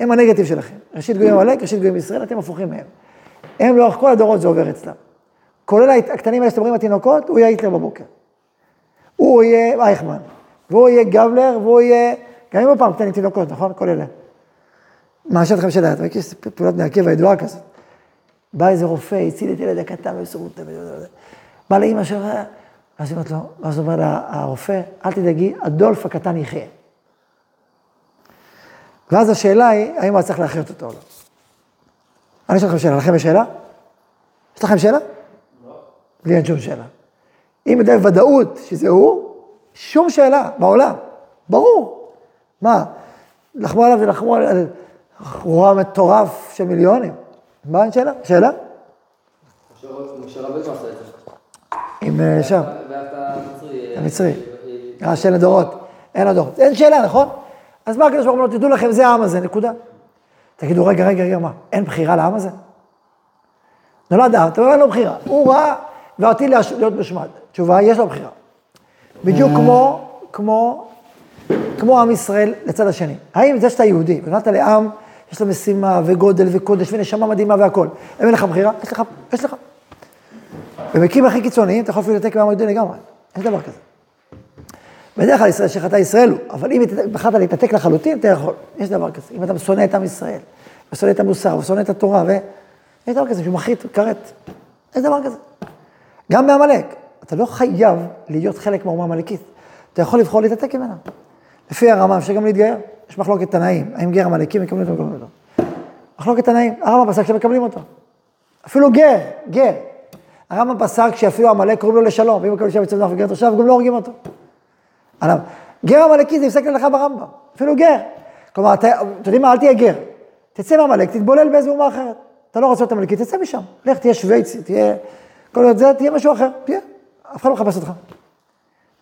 S1: הם הנגטיב שלכם. ראשית גויים עמלק, ראשית גויים ישראל, אתם הפוכים מהם. הם לאורך כל הדורות זה עובר אצלם. כולל הקטנים האלה שאתם רואים התינוקות, הוא יהיה היטלר בבוקר. הוא יהיה אייכמן, והוא יהיה גבלר, והוא יהיה, גם אם הוא פעם קטנים תינוקות, נכון? כל אלה. השאלה לכם שאלה, אתה מכיר פעולת בני עקיבא ידועה כזאת. בא איזה רופא, הציל את ילד הקטן במסירות, בא לאימא שלו, ואז היא אומרת לו, ואז אומר לה הרופא, אל תדאגי, אדולף הקטן יחיה. ואז השאלה היא, האם הוא צריך להחיות אותו או לא. אני אשאל לכם שאלה, לכם יש שאלה? יש לכם שאלה? לא. לי אין שום שאלה. אם יודע בוודאות שזה הוא, שום שאלה בעולם, ברור. מה, לחמו עליו זה לחמו על רוע מטורף של מיליונים. מה אין שאלה? שאלה?
S5: משה רבנו עשה את זה.
S1: עם אה, שם.
S5: ואתה מצרי.
S1: המצרי. אה, שאין לדורות. אין לדורות. אין שאלה, נכון? אז מה הקדוש ברוך הוא אומר, תדעו לכם, זה העם הזה, נקודה. תגידו, רגע, רגע, רגע, מה, אין בחירה לעם הזה? נולד העם, אתה אומר, אין לו בחירה. הוא רע ועתיד להיות משמד. תשובה, יש לו בחירה. בדיוק כמו, כמו, כמו עם ישראל לצד השני. האם זה שאתה יהודי, ונולדת לעם, יש לו משימה וגודל וקודש ונשמה מדהימה והכול. אין לך בחירה? יש לך, יש לך. במקרים הכי קיצוניים, אתה יכול אפילו לתת בעם היהודי לגמרי. אין דבר כזה. בדרך כלל ישראל שחטא ישראל הוא, אבל אם בחרת להתנתק לחלוטין, אתה יכול. יש דבר כזה. אם אתה שונא את עם ישראל, ושונא את המוסר, ושונא את התורה, ו... יש דבר כזה שהוא מחריט כרת. יש דבר כזה. גם בעמלק. אתה לא חייב להיות חלק מהאומה העמלקית. אתה יכול לבחור להתנתק ממנה. לפי הרמה אפשר גם להתגייר. יש מחלוקת תנאים, האם גר עמלקים מקבלים אותו או לא. מחלוקת תנאים, הרמב"ם פסק שמקבלים אותו. אפילו גר, גר. הרמב"ם פסק שאפילו עמלק קוראים לו לשלום, ואם הוא מקבל שם יצא בנוח וגר תושב, גם לא הורגים אותו. עליו. גר עמלקי זה הפסק ללכה ברמב"ם, אפילו גר. כלומר, אתה, יודעים מה, אל תהיה גר. תצא מעמלק, תתבולל באיזו אומה אחרת. אתה לא רוצה להיות עמלקי, תצא משם. לך, תהיה שוויצי, תהיה... כל זה, תהיה משהו אחר, תהיה. אף אחד לא מחפש אותך.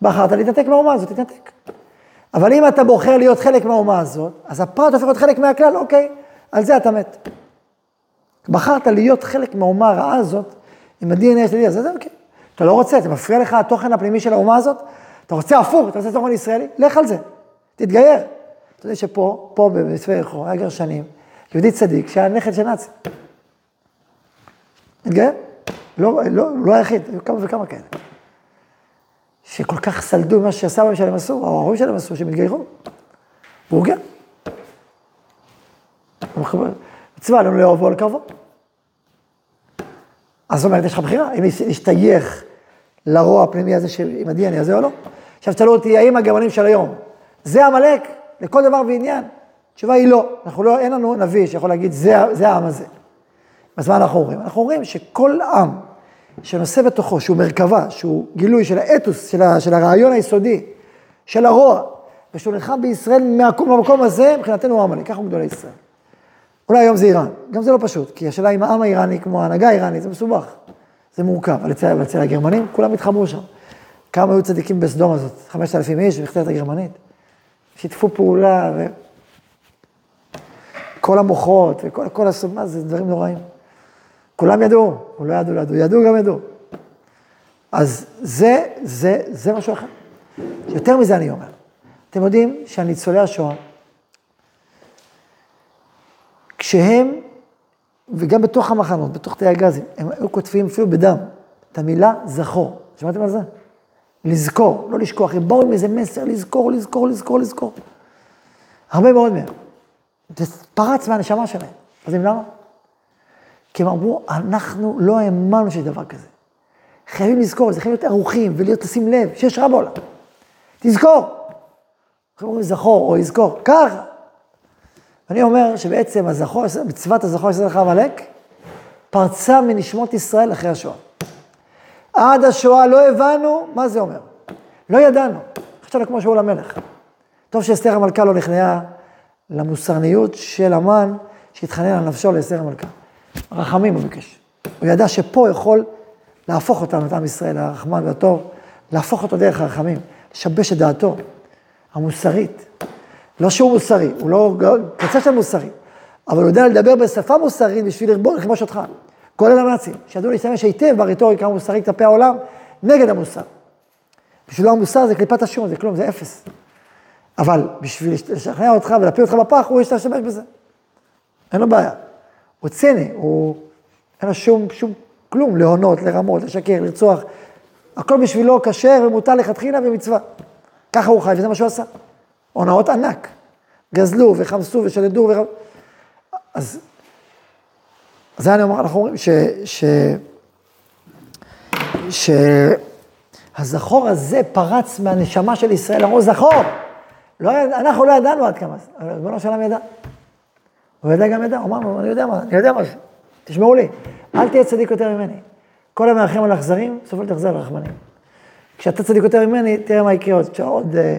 S1: בחרת להתנתק מהאומה הזאת, תתנתק. אבל אם אתה בוחר להיות חלק מהאומה הזאת, אז הפרט הופך להיות חלק מהכלל, אוקיי, על זה אתה מת. בחרת להיות חלק מהאומה הרעה הזאת, עם ה-DNA שלי, אז זה אוקיי. אתה לא רוצה, זה מפריע לך התוכן הפנימי של האומה הזאת, אתה רוצה הפוך, אתה רוצה תוכן ישראלי, לך על זה, תתגייר. אתה יודע שפה, פה בספר יחור, היה גרשנים, יהודי צדיק, שהיה נכד של נאצי. התגייר? לא, לא, לא היחיד, היו כמה וכמה כאלה. שכל כך סלדו ממה שהסבא שלהם עשו, או ההורים שלהם עשו, שהם התגיירו. והוא גר. מצווה עלינו לאהובו לקרבו. אז זאת אומרת, יש לך בחירה, אם להשתייך לרוע הפנימי הזה עם ה-DNA הזה או לא. עכשיו תשאלו אותי, האם הגרמנים של היום, זה עמלק לכל דבר ועניין? התשובה היא לא. אנחנו לא, אין לנו נביא שיכול להגיד, זה, זה העם הזה. אז מה אנחנו אומרים? אנחנו אומרים שכל עם שנושא בתוכו, שהוא מרכבה, שהוא גילוי של האתוס, של, ה, של הרעיון היסודי, של הרוע, ושהוא נלחם בישראל מהמקום הזה, מבחינתנו הוא עמלק, ככה הוא גדולי ישראל. אולי היום זה איראן, גם זה לא פשוט, כי השאלה אם העם האיראני כמו ההנהגה האיראנית, זה מסובך, זה מורכב, אבל אצל, אצל הגרמנים כולם התחברו שם. כמה היו צדיקים בסדום הזאת, 5,000 איש במכתבת הגרמנית, שיתפו פעולה, וכל המוחות, וכל כל הסוד, מה זה דברים נוראים. כולם ידעו, או לא ידעו, לא ידעו, ידעו גם ידעו. אז זה, זה, זה משהו אחר. יותר מזה אני אומר. אתם יודעים שהניצולי השואה, כשהם, וגם בתוך המחנות, בתוך תאי הגזים, הם היו כותבים אפילו בדם, את המילה זכור. שמעתם על זה? לזכור, לא לשכוח. הם באו עם איזה מסר, לזכור, לזכור, לזכור, לזכור. הרבה מאוד מהם. זה פרץ מהנשמה שלהם. אז למה? כי הם אמרו, אנחנו לא האמנו שיש דבר כזה. חייבים לזכור, זה חייבים להיות ערוכים ולהיות, לשים לב, שיש רע בעולם. תזכור. אנחנו אומרים זכור או יזכור, ככה. אני אומר שבעצם הזכור, מצוות הזכור ישראל לך עמלק, פרצה מנשמות ישראל אחרי השואה. עד השואה לא הבנו מה זה אומר. לא ידענו. חשבנו כמו שאול המלך. טוב שאסתר המלכה לא נכנעה למוסרניות של המן שהתחנן על נפשו לאסתר המלכה. רחמים הוא ביקש. הוא ידע שפה יכול להפוך אותנו, את עם ישראל, הרחמן והטוב, להפוך אותו דרך הרחמים, לשבש את דעתו המוסרית. לא שהוא מוסרי, הוא לא קצה של מוסרי, אבל הוא יודע לדבר בשפה מוסרית בשביל לרבון לכבוש אותך. כולל הנאצים, שידעו להשתמש היטב ברטוריקה המוסרית כלפי העולם, נגד המוסר. בשבילו המוסר זה קליפת השום, זה כלום, זה אפס. אבל בשביל לשכנע אותך ולהפיל אותך בפח, הוא ישתמש בזה. אין לו בעיה. הוא ציני, הוא... אין לו שום, שום כלום, להונות, לרמות, לשקר, לרצוח. הכל בשבילו כשר ומותר לכתחילה ומצווה. ככה הוא חי, וזה מה שהוא עשה. הונאות ענק. גזלו וחמסו ושדדו וח... אז זה אני אומר, אנחנו אומרים ש... ש... ש... הזכור הזה פרץ מהנשמה של ישראל, אמרו זכור. לא, אנחנו לא ידענו עד כמה, אבל ריבונו של עולם ידע. הוא ידע גם ידע, אמרנו, אני יודע מה, אני יודע מה זה, תשמעו לי, אל תהיה צדיק יותר ממני. כל המאחרים על אכזרים, סופו תחזר לרחמנים. כשאתה צדיק יותר ממני, תראה מה יקרה עוד, עוד אה,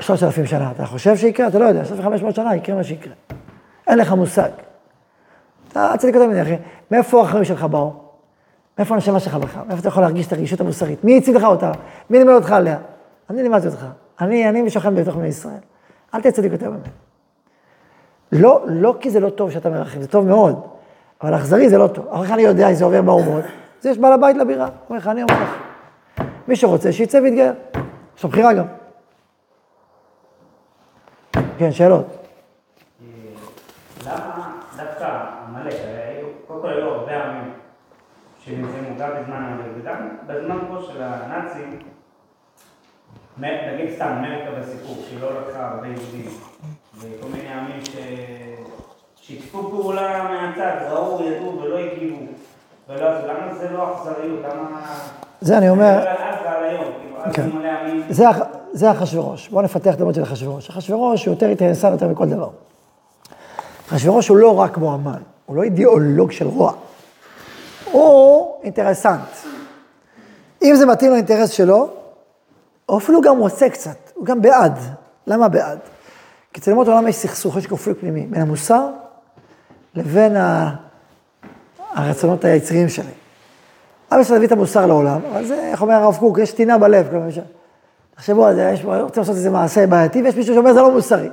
S1: שלושת אלפים שנה. אתה חושב שיקרה? אתה לא יודע, שלושת חמש מאות שנה יקרה מה שיקרה. אין לך מושג. אתה צדיק יותר ממני, אחי. מאיפה החיים שלך באו? מאיפה הנשמה שלך בך? מאיפה אתה יכול להרגיש את הרגישות המוסרית? מי הציג לך אותה? מי לימד אותך עליה? אני לימדתי אותך. אני, אני משוכן בתוך בני ישראל. אל תהיה צדיק יותר ממני. לא, לא כי זה לא טוב שאתה מרחם, זה טוב מאוד, אבל אכזרי זה לא טוב. אבל איך אני יודע אם זה עובר באומות? זה יש בעל הבית לבירה. אומר לך, אני אומר לך. מי שרוצה, שיצא ויתגייר. יש לו בחירה גם. כן, שאלות.
S4: למה דווקא עמלק, קודם כל היו הרבה עמים שנמצאים גם בזמן עמלק וגם בזמן פה של הנאצים, נגיד סתם אמריקה בסיפור, שהיא לא לקחה הרבה יהודים, וכל מיני עמים ששיתפו פעולה מהצד, ראו, ידעו ולא הגיבו, ולא עשו, למה זה לא אכזריות? למה...
S1: זה אני אומר... זה, זה אחשוורוש. בואו נפתח את הדמות של אחשוורוש. אחשוורוש הוא יותר אינטרסנט יותר מכל דבר. אחשוורוש הוא לא רק כמו המן, הוא לא אידיאולוג של רוע. הוא אינטרסנט. אם זה מתאים לאינטרס שלו, הוא אפילו גם רוצה קצת, הוא גם בעד. למה בעד? כי אצל אומות העולם יש סכסוך, יש קונפליקט פנימי, בין המוסר לבין ה... הרצונות היצריים שלהם. עם ישראל הביא את המוסר לעולם, אבל זה, איך אומר הרב קוק, יש טינה בלב. כלומר, תחשבו על זה, יש, רוצים לעשות איזה מעשה בעייתי, ויש מישהו שאומר, זה לא מוסרי.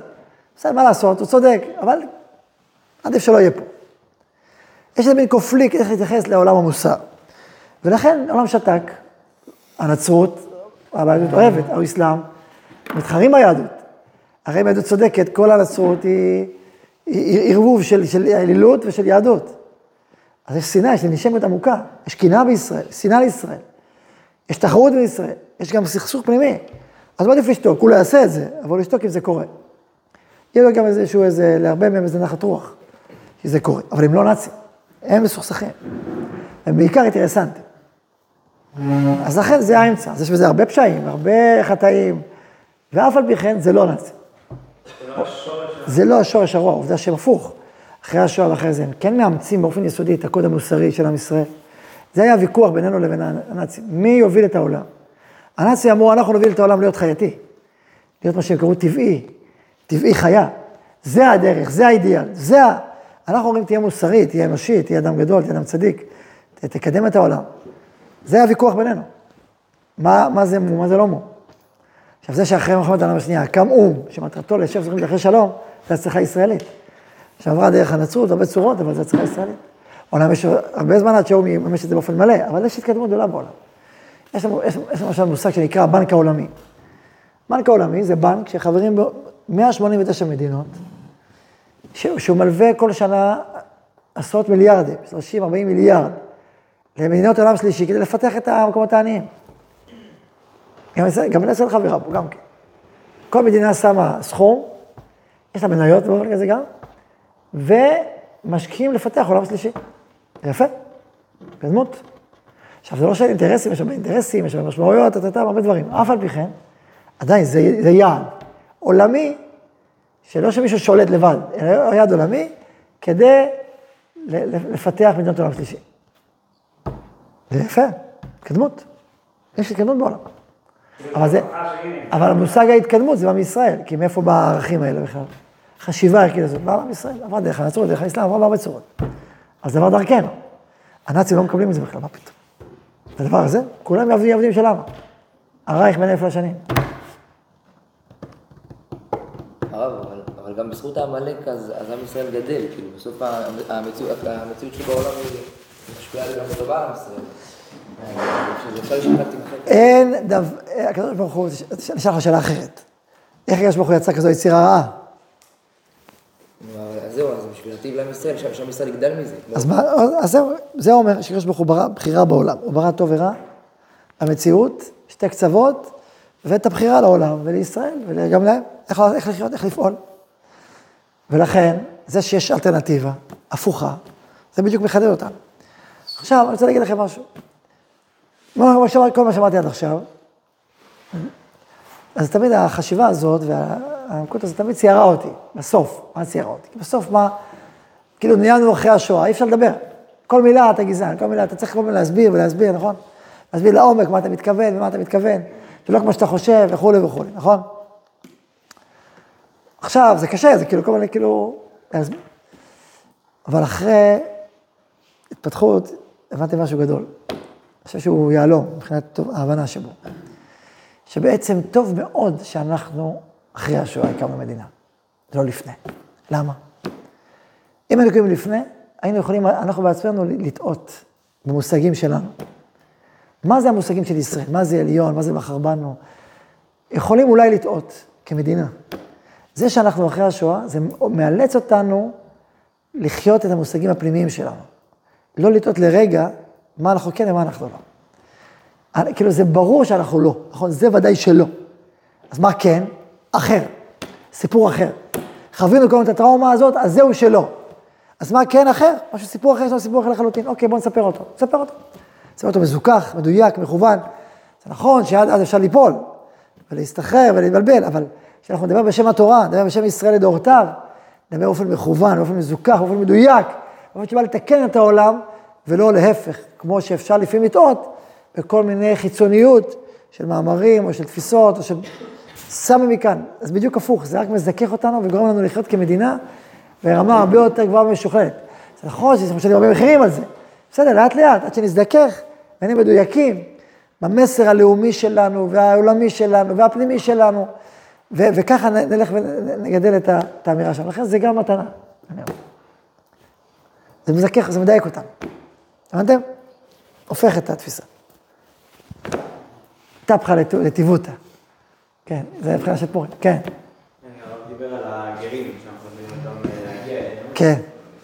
S1: בסדר, מה לעשות, הוא צודק, אבל עדיף שלא יהיה פה. יש איזה מין קופליקט איך להתייחס לעולם המוסר. ולכן עולם שתק, הנצרות, היהדות אוהבת, האסלאם, מתחרים ביהדות. הרי אם היהדות צודקת, כל הנצרות היא, ערבוב של אלילות ושל יהדות. אז יש שנאה, יש נשמת עמוקה, יש קנאה בישראל, שנאה לישראל, יש תחרות בישראל, יש גם סכסוך פנימי. אז מה עדיף לשתוק? הוא לא יעשה את זה, אבל הוא ישתוק אם זה קורה. יהיה לו גם איזשהו, איזה, להרבה מהם איזה נחת רוח, שזה קורה. אבל הם לא נאצים, הם מסוכסכים. הם בעיקר אינטרסנטים. אז לכן זה האמצע, אז יש בזה הרבה פשעים, הרבה חטאים, ואף על פי כן זה לא נאצים. זה לא השורש הרוע, עובדה שהם הפוך. אחרי השואה ואחרי זה, הם כן מאמצים באופן יסודי את הקוד המוסרי של עם ישראל. זה היה הוויכוח בינינו לבין הנאצים. מי יוביל את העולם? הנאצים אמרו, אנחנו נוביל את העולם להיות חייתי. להיות מה שהם קראו טבעי, טבעי חיה. זה הדרך, זה האידיאל, זה ה... אנחנו אומרים, תהיה מוסרי, תהיה אנושי, תהיה אדם גדול, תהיה אדם צדיק, ת- תקדם את העולם. זה הוויכוח בינינו. מה, מה זה מו, מה זה לא מו. עכשיו, זה שאחרי מלחמת העולם השנייה קם או"ם, שמטרתו ליישב זוכרים אחרי שלום, זה הצלחה ישראלית. שעברה דרך הנצרות, הרבה צורות, אבל זו הצלחה ישראלית. אומנם יש הרבה זמן עד שהאו"ם יממש את זה באופן מלא, אבל יש התקדמות גדולה בעולם. יש לנו, למשל מושג שנקרא הבנק העולמי. הבנק העולמי זה בנק שחברים בו 189 מדינות, שהוא מלווה כל שנה עשרות מיליארדים, 30-40 מיליארד, למדינות עולם שלישי כדי לפתח את המקומות העניים. גם גם ישראל חברה פה, גם כן. כל מדינה שמה סכום, יש לה מניות באופן כזה גם, ומשקיעים לפתח עולם שלישי. יפה, בדמות. עכשיו, זה לא שאין אינטרסים, יש הרבה אינטרסים, יש הרבה משמעויות, יודע, הרבה דברים. אף על פי כן, עדיין זה, זה יעד עולמי, שלא שמישהו שולט לבד, אלא יעד עולמי, כדי לפתח מדינות עולם שלישי. זה יפה, התקדמות. יש התקדמות בעולם. אבל זה, אבל המושג ההתקדמות זה בא מישראל, כי מאיפה בא הערכים האלה בכלל? חשיבה הערכית הזאת, באה מישראל, עברה דרך הנצרות, דרך האסלאם, עברה בהרבה צורות. אז זה עבר דרכנו. הנאצים לא מקבלים את זה בכלל, מה פתאום? את הדבר הזה, כולם עבדים עבדים שלנו. הרייך בין אלף לשנים.
S3: הרב, אבל, אבל גם בזכות העמלק אז, אז עם ישראל גדל, כאילו בסוף המציאות, המציאות שבעולם היא משפיעה גם לטובה על עם ישראל. אה.
S1: אין דבר, הקדוש ברוך הוא, אשאל לך שאלה אחרת. איך הקדוש ברוך הוא יצא כזו יצירה רעה?
S3: להטיב לעם ישראל, שעם ישראל יגדל מזה.
S1: אז מה, אז זהו, זה אומר שקדוש ברוך הוא ברא בחירה בעולם. הוא ברא טוב ורע, המציאות, שתי קצוות, ואת הבחירה לעולם ולישראל, וגם להם, איך, איך לחיות, איך לפעול. ולכן, זה שיש אלטרנטיבה, הפוכה, זה בדיוק מחדד אותנו. עכשיו, אני רוצה להגיד לכם משהו. מה שאמר- כל מה שאמרתי עד עכשיו, אז תמיד החשיבה הזאת והעמקות הזאת תמיד ציירה אותי, בסוף, מה ציירה אותי? בסוף מה, כאילו נהיינו אחרי השואה, אי אפשר לדבר. כל מילה אתה גזען, כל מילה, אתה צריך כל מילה להסביר ולהסביר, נכון? להסביר לעומק מה אתה מתכוון ומה אתה מתכוון, ולא כמו שאתה חושב וכולי וכולי, נכון? עכשיו, זה קשה, זה כאילו כל מיני, כאילו. אבל אחרי התפתחות, הבנתי משהו גדול. אני חושב שהוא יהלום, מבחינת טוב, ההבנה שבו. שבעצם טוב מאוד שאנחנו אחרי השואה הקמנו מדינה, לא לפני. למה? אם היינו קוראים לפני, היינו יכולים, אנחנו בעצמנו לטעות במושגים שלנו. מה זה המושגים של ישראל? מה זה עליון? מה זה בחר בנו? יכולים אולי לטעות כמדינה. זה שאנחנו אחרי השואה, זה מאלץ אותנו לחיות את המושגים הפנימיים שלנו. לא לטעות לרגע מה אנחנו כן ומה אנחנו לא. כאילו זה ברור שאנחנו לא, נכון? זה ודאי שלא. אז מה כן? אחר. סיפור אחר. חווינו קודם את הטראומה הזאת, אז זהו שלא. אז מה כן אחר? משהו סיפור אחר, יש לנו סיפור אחר לחלוטין. אוקיי, בואו נספר אותו. נספר אותו. נספר אותו מזוכח, מדויק, מכוון. זה נכון שעד אז אפשר ליפול, ולהסתחרר ולהתבלבל, אבל כשאנחנו נדבר בשם התורה, נדבר בשם ישראל לדורותיו, נדבר באופן מכוון, באופן מזוכח, באופן מדויק, באופן שבא לתקן את העולם, ולא להפך, כמו שאפשר לפעמים לטעות בכל מיני חיצוניות של מאמרים או של תפיסות או של סמי מכאן. אז בדיוק הפוך, זה רק מזכך אותנו וגורם לנו לחיות כמדינה ברמה הרבה יותר גבוהה ומשוכללת. זה נכון שיש משלמים הרבה מחירים על זה. בסדר, לאט לאט, עד שנזדכך, ונהיה מדויקים במסר הלאומי שלנו, והעולמי שלנו, והפנימי שלנו, ו- וככה נלך ונגדל את ה- את האמירה שלנו. לכן זה גם מתנה. זה מזכך, זה מדייק אותם. הבנתם? הופך את התפיסה. טפחה לט- לטיבותא. כן, זה מבחינה של פורים. כן,
S2: הרב דיבר על הגרים, שאנחנו יכולים אותם להגיע אליהם.
S1: כן.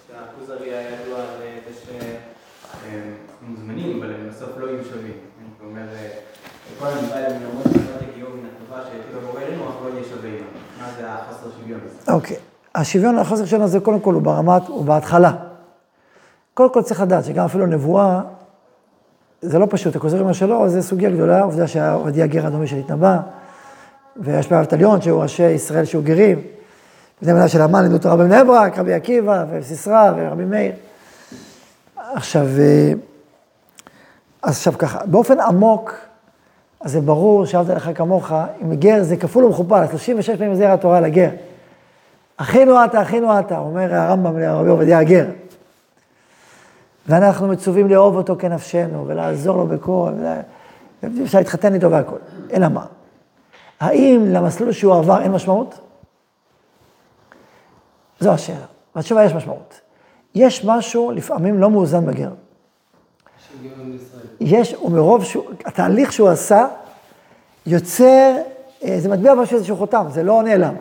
S2: שהכוזרי היה ידוע על זה שהם מוזמנים, אבל הם בסוף לא יהיו שווים. הוא אומר, כל הנבא אליהם למרות שלא תגיעו מן הטובה שהטיב המורה אלינו, אך לא יהיה שווה עימם. מה זה החוסר שוויון הזה?
S1: אוקיי. השוויון, החוסר שלנו זה קודם כל הוא ברמת, הוא בהתחלה. קודם כל צריך לדעת שגם אפילו נבואה, זה לא פשוט, הכוזר אומר שלא, זה סוגיה גדולה, עובדה שעובדיה גר אדומי שנתנבא, ויש באבת עליון שהוא ראשי ישראל שהיו גרים, בני בנה של המן לימדו תורה בבני ברק, רבי עקיבא וסיסרא ורבי מאיר. עכשיו, אה, אז עכשיו ככה, באופן עמוק, אז זה ברור שאהבת לך כמוך, אם גר זה כפול ומכופל, 36 פעמים זרע התורה לגר. אחינו אתה, אחינו אתה, אומר הרמב"ם לרבי עובדיה הגר. ואנחנו מצווים לאהוב אותו כנפשנו, ולעזור לו בכל, ואפשר להתחתן איתו והכל. אלא מה? האם למסלול שהוא עבר אין משמעות? זו השאלה. והתשובה יש משמעות. יש משהו לפעמים לא מאוזן בגר. יש, ומרוב שהוא, התהליך שהוא עשה, יוצר, אה, זה מטביע משהו איזשהו חותם, זה לא נעלם.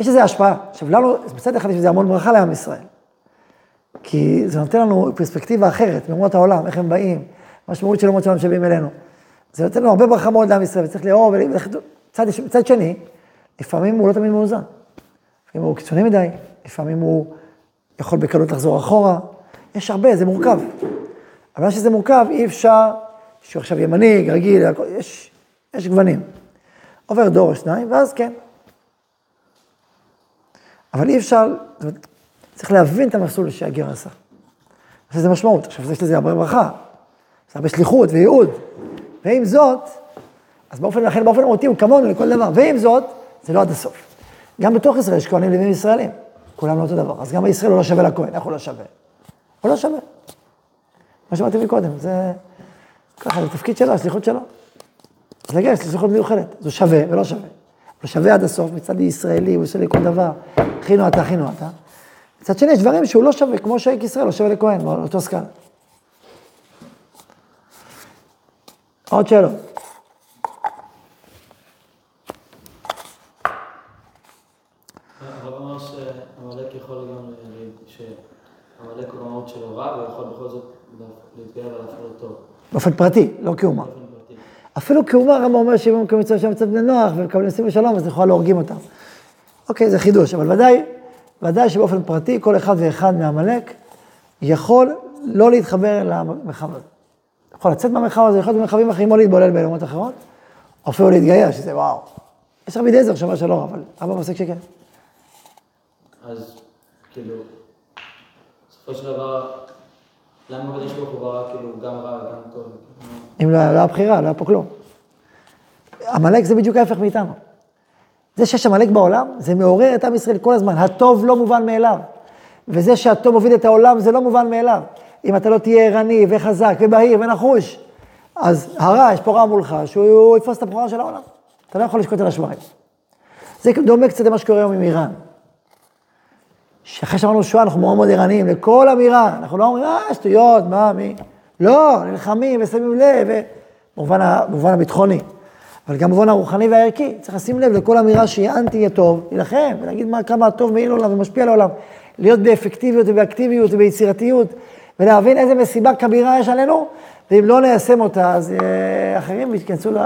S1: יש לזה השפעה. עכשיו, לנו, מצד אחד יש לזה המון ברכה לעם ישראל. כי זה נותן לנו פרספקטיבה אחרת, מאומות העולם, איך הם באים, המשמעות של אומות העולם שבאים אלינו. זה נותן לנו הרבה ברכה מאוד לעם ישראל, וצריך לאהוב, מצד, מצד שני, לפעמים הוא לא תמיד מאוזן. לפעמים הוא קיצוני מדי, לפעמים הוא יכול בקלות לחזור אחורה. יש הרבה, זה מורכב. אבל שזה מורכב, אי אפשר שהוא עכשיו יהיה מנהיג, רגיל, יש, יש גוונים. עובר דור או שניים, ואז כן. אבל אי אפשר, זאת אומרת, צריך להבין את המסלול שהגר עשה. יש לזה משמעות. עכשיו, יש לזה הרבה ברכה, יש הרבה שליחות וייעוד. ועם זאת, אז באופן, לכן באופן מהותי הוא כמונו לכל דבר. ועם זאת, זה לא עד הסוף. גם בתוך ישראל יש כהנים לווים ישראלים. כולם לא אותו דבר. אז גם בישראל הוא לא שווה לכהן. איך הוא לא שווה? הוא לא שווה. מה שאמרתי מקודם, זה ככה, זה תפקיד שלו, השליחות שלו. אז להגיע, יש לו שליחות מיוחדת. זה שווה ולא שווה. הוא שווה עד הסוף, מצד ישראלי, הוא עושה לי כל דבר. הכינו אתה, הכינו אתה. מצד שני, יש דברים שהוא לא שווה, כמו שאיק ישראל לא שווה לכהן, באותו סקאלה. עוד שאלות.
S6: הרב אמר שעמלק יכול גם, להגיד שעמלק הוא במהות שלו רע, ויכול בכל זאת להתגאה ולהפעיל אותו
S1: באופן פרטי, לא כאומה. אפילו כאומה, הרמב"ם אומר שאם הם מקבלים שם מצד בני נוח ומקבלים ניסים ושלום, אז לכאורה לא הורגים אותם. אוקיי, זה חידוש, אבל ודאי, ודאי שבאופן פרטי, כל אחד ואחד מעמלק יכול לא להתחבר למרחב הזה. יכול לצאת מהמרחב הזה, יכול להיות במרחבים אחרים או להתבולל באלומות אחרות, או אפילו להתגייר, שזה וואו. יש רבי אליעזר שאומר שלא, אבל אבא מפסיק שכן.
S6: אז כאילו, בסופו של דבר, למה הקדוש ברוך הוא ברא כאילו גם רע וגם טוב?
S1: אם לא לא היה בחירה, לא היה פה כלום. עמלק זה בדיוק ההפך מאיתנו. זה שיש עמלק בעולם, זה מעורר את עם ישראל כל הזמן. הטוב לא מובן מאליו. וזה שהטוב מוביל את העולם, זה לא מובן מאליו. אם אתה לא תהיה ערני וחזק ובהיר ונחוש, אז הרע, יש פה רע מולך, שהוא יתפוס את הבכורה של העולם. אתה לא יכול לשקוט על השמרים. זה דומה קצת למה שקורה היום עם איראן. שאחרי שאמרנו שואה, אנחנו מאוד מאוד ערניים לכל אמירה. אנחנו לא אומרים, אה, שטויות, מה, מי? לא, נלחמים ושמים לב, במובן, הביטחוני. אבל גם במובן הרוחני והערכי, צריך לשים לב לכל אמירה שהיא אנטי יהיה טוב, להילחם, ולהגיד מה, כמה הטוב מעיל לעולם ומשפיע על העולם. להיות באפקטיביות ובאקטיביות וביצירתיות, ולהבין איזה מסיבה כבירה יש עלינו, ואם לא ניישם אותה, אז אה, אחרים יתכנסו ל-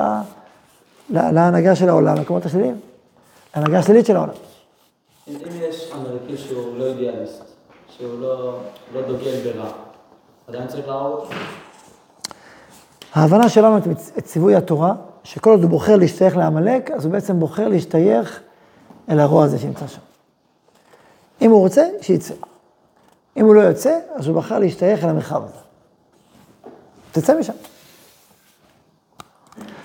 S1: ל- להנהגה של העולם, למקומות השליליים, להנהגה השלילית של העולם.
S6: אם יש עמלקי שהוא לא אידיאליסט, שהוא לא לא דוגל ברע, עדיין צריך להרוג אותו?
S1: ההבנה שלנו את ציווי התורה, שכל עוד הוא בוחר להשתייך לעמלק, אז הוא בעצם בוחר להשתייך אל הרוע הזה שנמצא שם. אם הוא רוצה, שיצא. אם הוא לא יוצא, אז הוא בחר להשתייך אל המרחב הזה. תצא משם.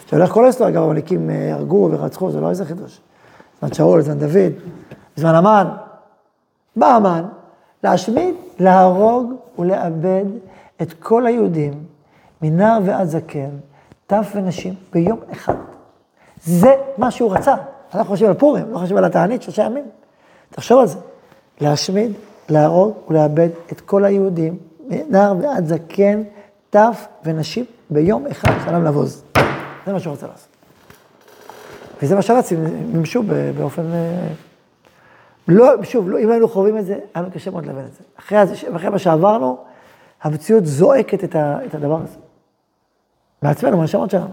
S1: עכשיו, איך כל ההיסטוריה, אגב, עמלקים אה, הרגו ורצחו, זה לא איזה חידוש. בזמן שאול, בזמן דוד, בזמן המן. בא המן להשמיד, להרוג ולאבד את כל היהודים מנער ועד זקן, טף ונשים, ביום אחד. זה מה שהוא רצה. אנחנו חושבים על פורים, לא חושבים על התענית, שלושה ימים. תחשוב על זה. להשמיד, להרוג ולאבד את כל היהודים, מנער ועד זקן, טף ונשים, ביום אחד, שלם לבוז. זה מה שהוא רוצה לעשות. וזה מה שהנאצים מימשו באופן... לא, שוב, לא, אם היינו חווים את זה, היה לנו קשה מאוד להבין את זה. אחרי, אחרי מה שעברנו, המציאות זועקת את, ה, את הדבר הזה. מעצמנו, מהנשמות שלנו,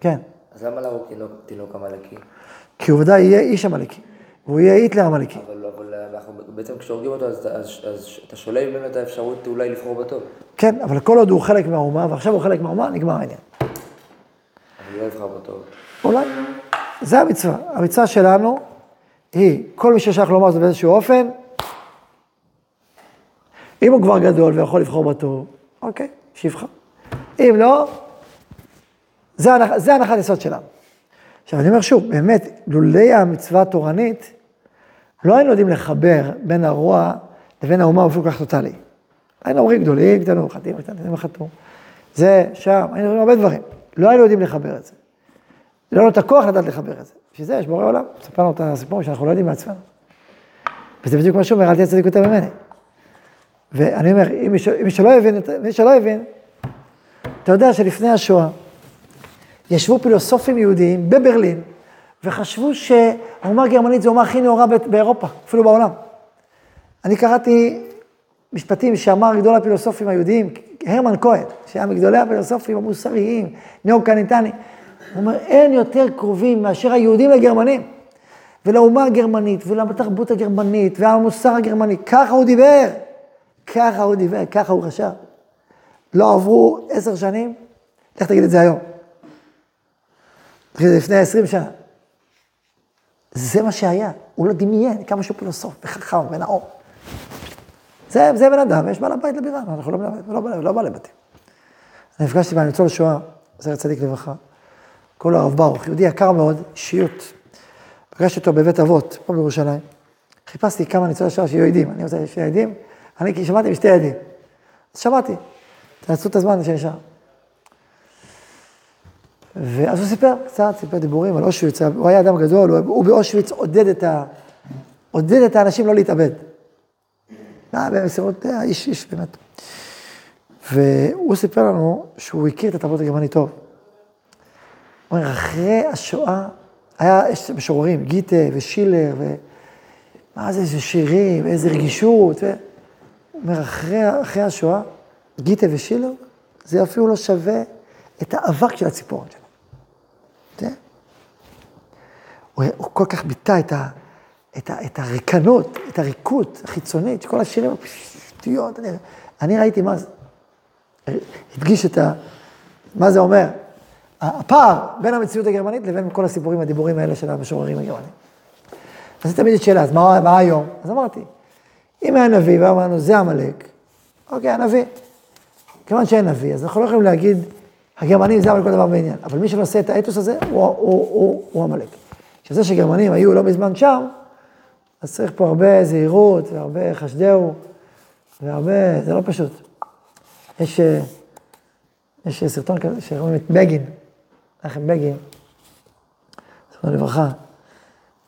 S1: כן.
S3: אז למה להרוג תינוק, תינוק עמלקי?
S1: כי עובדה יהיה איש עמלקי, והוא יהיה היטלר עמלקי.
S3: אבל, אבל אנחנו, בעצם כשהורגים אותו, אז, אז, אז אתה שולל ממנו את האפשרות אולי לבחור בטוב.
S1: כן, אבל כל עוד הוא חלק מהאומה, ועכשיו הוא חלק מהאומה, נגמר העניין.
S3: אבל לא יבחר בטוב.
S1: אולי. זה המצווה. המצווה שלנו היא, כל מי ששייך לומר זה באיזשהו אופן, אם הוא כבר גדול ויכול לבחור בטוב, אוקיי, שיבחר. אם לא, זה, הנח, זה הנחת יסוד שלנו. עכשיו, אני אומר שוב, באמת, לולי המצווה התורנית, לא היינו יודעים לחבר בין הרוע לבין האומה באופן כל כך טוטאלי. היינו אומרים גדולים, קטנים, חטאים, קטנים, חטאו. זה, שם, היינו אומרים הרבה דברים. לא היינו יודעים לחבר את זה. לא לנו את הכוח לדעת לחבר את זה. בשביל זה יש בורא עולם, מספר לנו את הסיפור שאנחנו לא יודעים מעצמנו. וזה בדיוק מה שהוא אומר, אל תהיה צדיק יותר ממני. ואני אומר, אם מי שלא הבין, מי שלא הבין, אתה יודע שלפני השואה, ישבו פילוסופים יהודיים בברלין, וחשבו שהאומה הגרמנית זו האומה הכי נאורה באירופה, אפילו בעולם. אני קראתי משפטים שאמר גדול הפילוסופים היהודיים, הרמן כהן, שהיה מגדולי הפילוסופים המוסריים, ניאו-קניטני. הוא אומר, אין יותר קרובים מאשר היהודים לגרמנים, ולאומה הגרמנית, ולתרבות הגרמנית, והמוסר הגרמני. ככה הוא דיבר, ככה הוא דיבר, ככה הוא חשב. לא עברו עשר שנים, לך תגיד את זה היום. לפני עשרים שנה. זה מה שהיה, הוא לא דמיין כמה שהוא פילוסוף וחכם ונאור. זה, זה בן אדם, יש בעל הבית לבירה, אנחנו לא, לא, לא, לא בעלי בתים. אני נפגשתי עם ניצול שואה, זכר צדיק לברכה, קוראים לו הרב ברוך, יהודי יקר מאוד, אישיות. פגשתי אותו בבית אבות, פה בירושלים. חיפשתי כמה ניצולי שואה שיהיו עדים, אני רוצה שני עדים, אני שמעתי משתי עדים. אז שמעתי, תעשו את הזמן שנשאר. ואז הוא סיפר קצת, סיפר דיבורים על אושוויץ, הוא היה אדם גדול, הוא, הוא באושוויץ עודד את, ה, עודד את האנשים לא להתאבד. אה, במסירות, אה, איש, איש באמת. והוא סיפר לנו שהוא הכיר את התרבות הגרמנית טוב. אומר, אחרי השואה, היה, יש משוררים, גיטה ושילר, ומה זה, איזה שירים, איזה רגישות. ו... הוא אומר, אחרי, אחרי השואה, גיטה ושילר, זה אפילו לא שווה את האבק של הציפורן שלו. כן? הוא, הוא כל כך ביטא את, ה, את, ה, את הריקנות, את הריקות החיצונית, כל השירים, שטויות, אני, אני ראיתי מה זה. הדגיש את ה... מה זה אומר? הפער בין המציאות הגרמנית לבין כל הסיפורים, הדיבורים האלה של המשוררים הגרמנים. אז תמיד שאלה, אז מה, מה היום? אז אמרתי, אם היה נביא ואמרנו, זה עמלק, אוקיי, הנביא. כיוון שאין נביא, אז אנחנו לא יכולים להגיד, הגרמנים זה עמלק כל דבר בעניין. אבל מי שנושא את האתוס הזה, הוא, הוא, הוא, הוא עמלק. שזה שגרמנים היו לא מזמן שם, אז צריך פה הרבה זהירות והרבה חשדהו, והרבה, זה לא פשוט. יש, אה, יש סרטון כזה שרואים את בגין, מנחם בגין, זכרונו לברכה,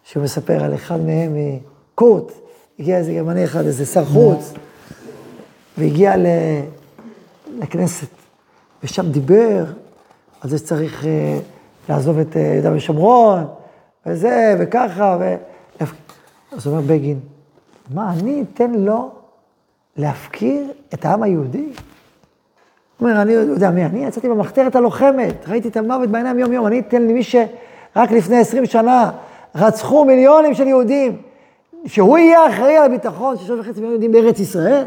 S1: שהוא מספר על אחד מהם, קורט, הגיע איזה גרמני אחד, איזה שר חוץ, והגיע ל... לכנסת, ושם דיבר על זה שצריך אה, לעזוב את אה, יהודה ושומרון, וזה, וככה, ו... אז אומר בגין, מה, אני אתן לו להפקיר את העם היהודי? הוא אומר, אני יודע מי אני, יצאתי במחתרת הלוחמת, ראיתי את המוות בעיניים יום-יום, אני אתן למי שרק לפני עשרים שנה רצחו מיליונים של יהודים, שהוא יהיה אחראי על הביטחון של שלוש וחצי מיליון יהודים בארץ ישראל?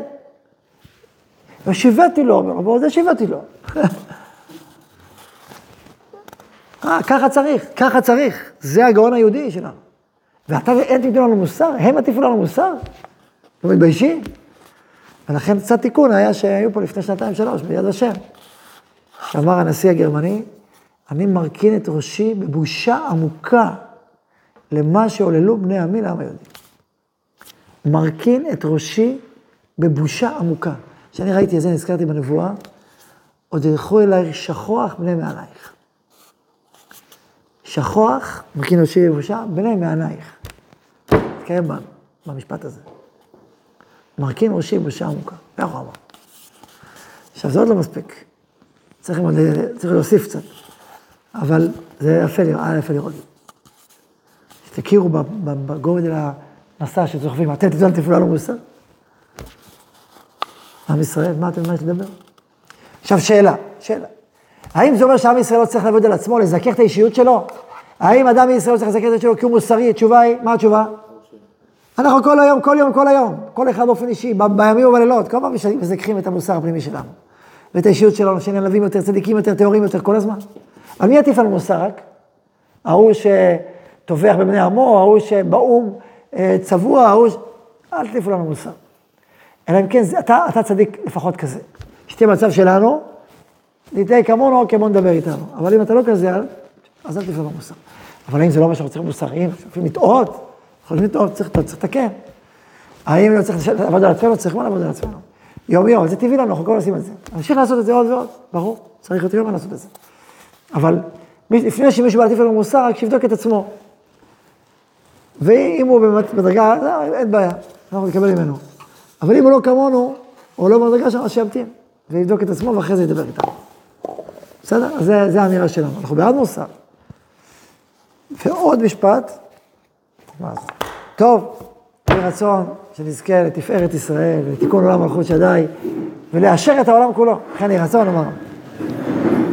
S1: ושיוויתי לו, אומר רבו, זה שיוויתי לו. [LAUGHS] אה, ככה צריך, ככה צריך, זה הגאון היהודי שלנו. ואתה ואין תיתנו לנו מוסר, הם יטיפו לנו מוסר? לא מתביישים? ולכן קצת תיקון היה שהיו פה לפני שנתיים שלוש, ביד השם. שאמר הנשיא הגרמני, אני מרכין את ראשי בבושה עמוקה למה שעוללו בני עמי לעם היהודי. מרכין את ראשי בבושה עמוקה. כשאני ראיתי את זה, נזכרתי בנבואה, עוד ילכו אלייך שכוח בני מעלייך. שכוח, מכין ראשי יבושה, בני מעלייך. תתקיים במשפט הזה. מרכין ראשי בושה עמוקה, ככה הוא אמר. עכשיו, זה עוד לא מספיק. צריך, צריך להוסיף קצת. אבל זה יפה, היה יפה לראות. שתכירו בגודל המסע שסוחבים. אתם תדעו, תפעלו לנו מוסר. עם ישראל, מה אתם, מה יש לדבר? עכשיו, שאלה, שאלה. האם זה אומר שעם ישראל לא צריך לעבוד על עצמו, לזכך את האישיות שלו? האם אדם מישראל לא צריך לזכך את האישיות שלו כי הוא מוסרי? התשובה היא, מה התשובה? אנחנו כל היום, כל יום, כל היום, כל אחד באופן אישי, בימים ובלילות, כל פעם מזכחים את המוסר הפנימי שלנו. ואת האישיות שלנו, שנלווים יותר, צדיקים יותר, טהורים יותר, כל הזמן. על מי יטיף לנו מוסר רק? ההוא שטובח בבני עמו, ההוא שבאו"ם אה, צבוע, ההוא ש... אל תטיפו לנו מוסר. אלא אם כן, אתה, אתה צדיק לפחות כזה. שתהיה מצב שלנו, נתנהג כמונו, כמו נדבר איתנו. אבל אם אתה לא כזה, אז אל תטיף לנו מוסר. אבל האם זה לא מה שאנחנו צריכים מוסריים? צריכים לטעות? יכולים לטעות, צריך לתקן. האם לא צריך לעבוד על עצמנו? צריכים לעבוד על עצמנו. יום יום, זה טבעי לנו, אנחנו כל עושים את זה. נמשיך לעשות את זה עוד ועוד, ברור, צריך יותר יום לעשות את זה. אבל לפני שמישהו בא להטיף לנו מוסר, רק שיבדוק את עצמו. ואם הוא באמת בדרגה, לא, אין בעיה, אנחנו נקבל ממנו. אבל אם הוא לא כמונו, או לא במדרגה שלנו, שימתין, ויבדוק את עצמו, ואחרי זה ידבר איתנו. בסדר? אז זה האמירה שלנו. אנחנו בעד מוסר. ועוד משפט, מה זה? טוב, יהי רצון שנזכה לתפארת ישראל, ולתיקון עולם מלכות שדי, ולאשר את העולם כולו. לכן יהי רצון, אמרנו.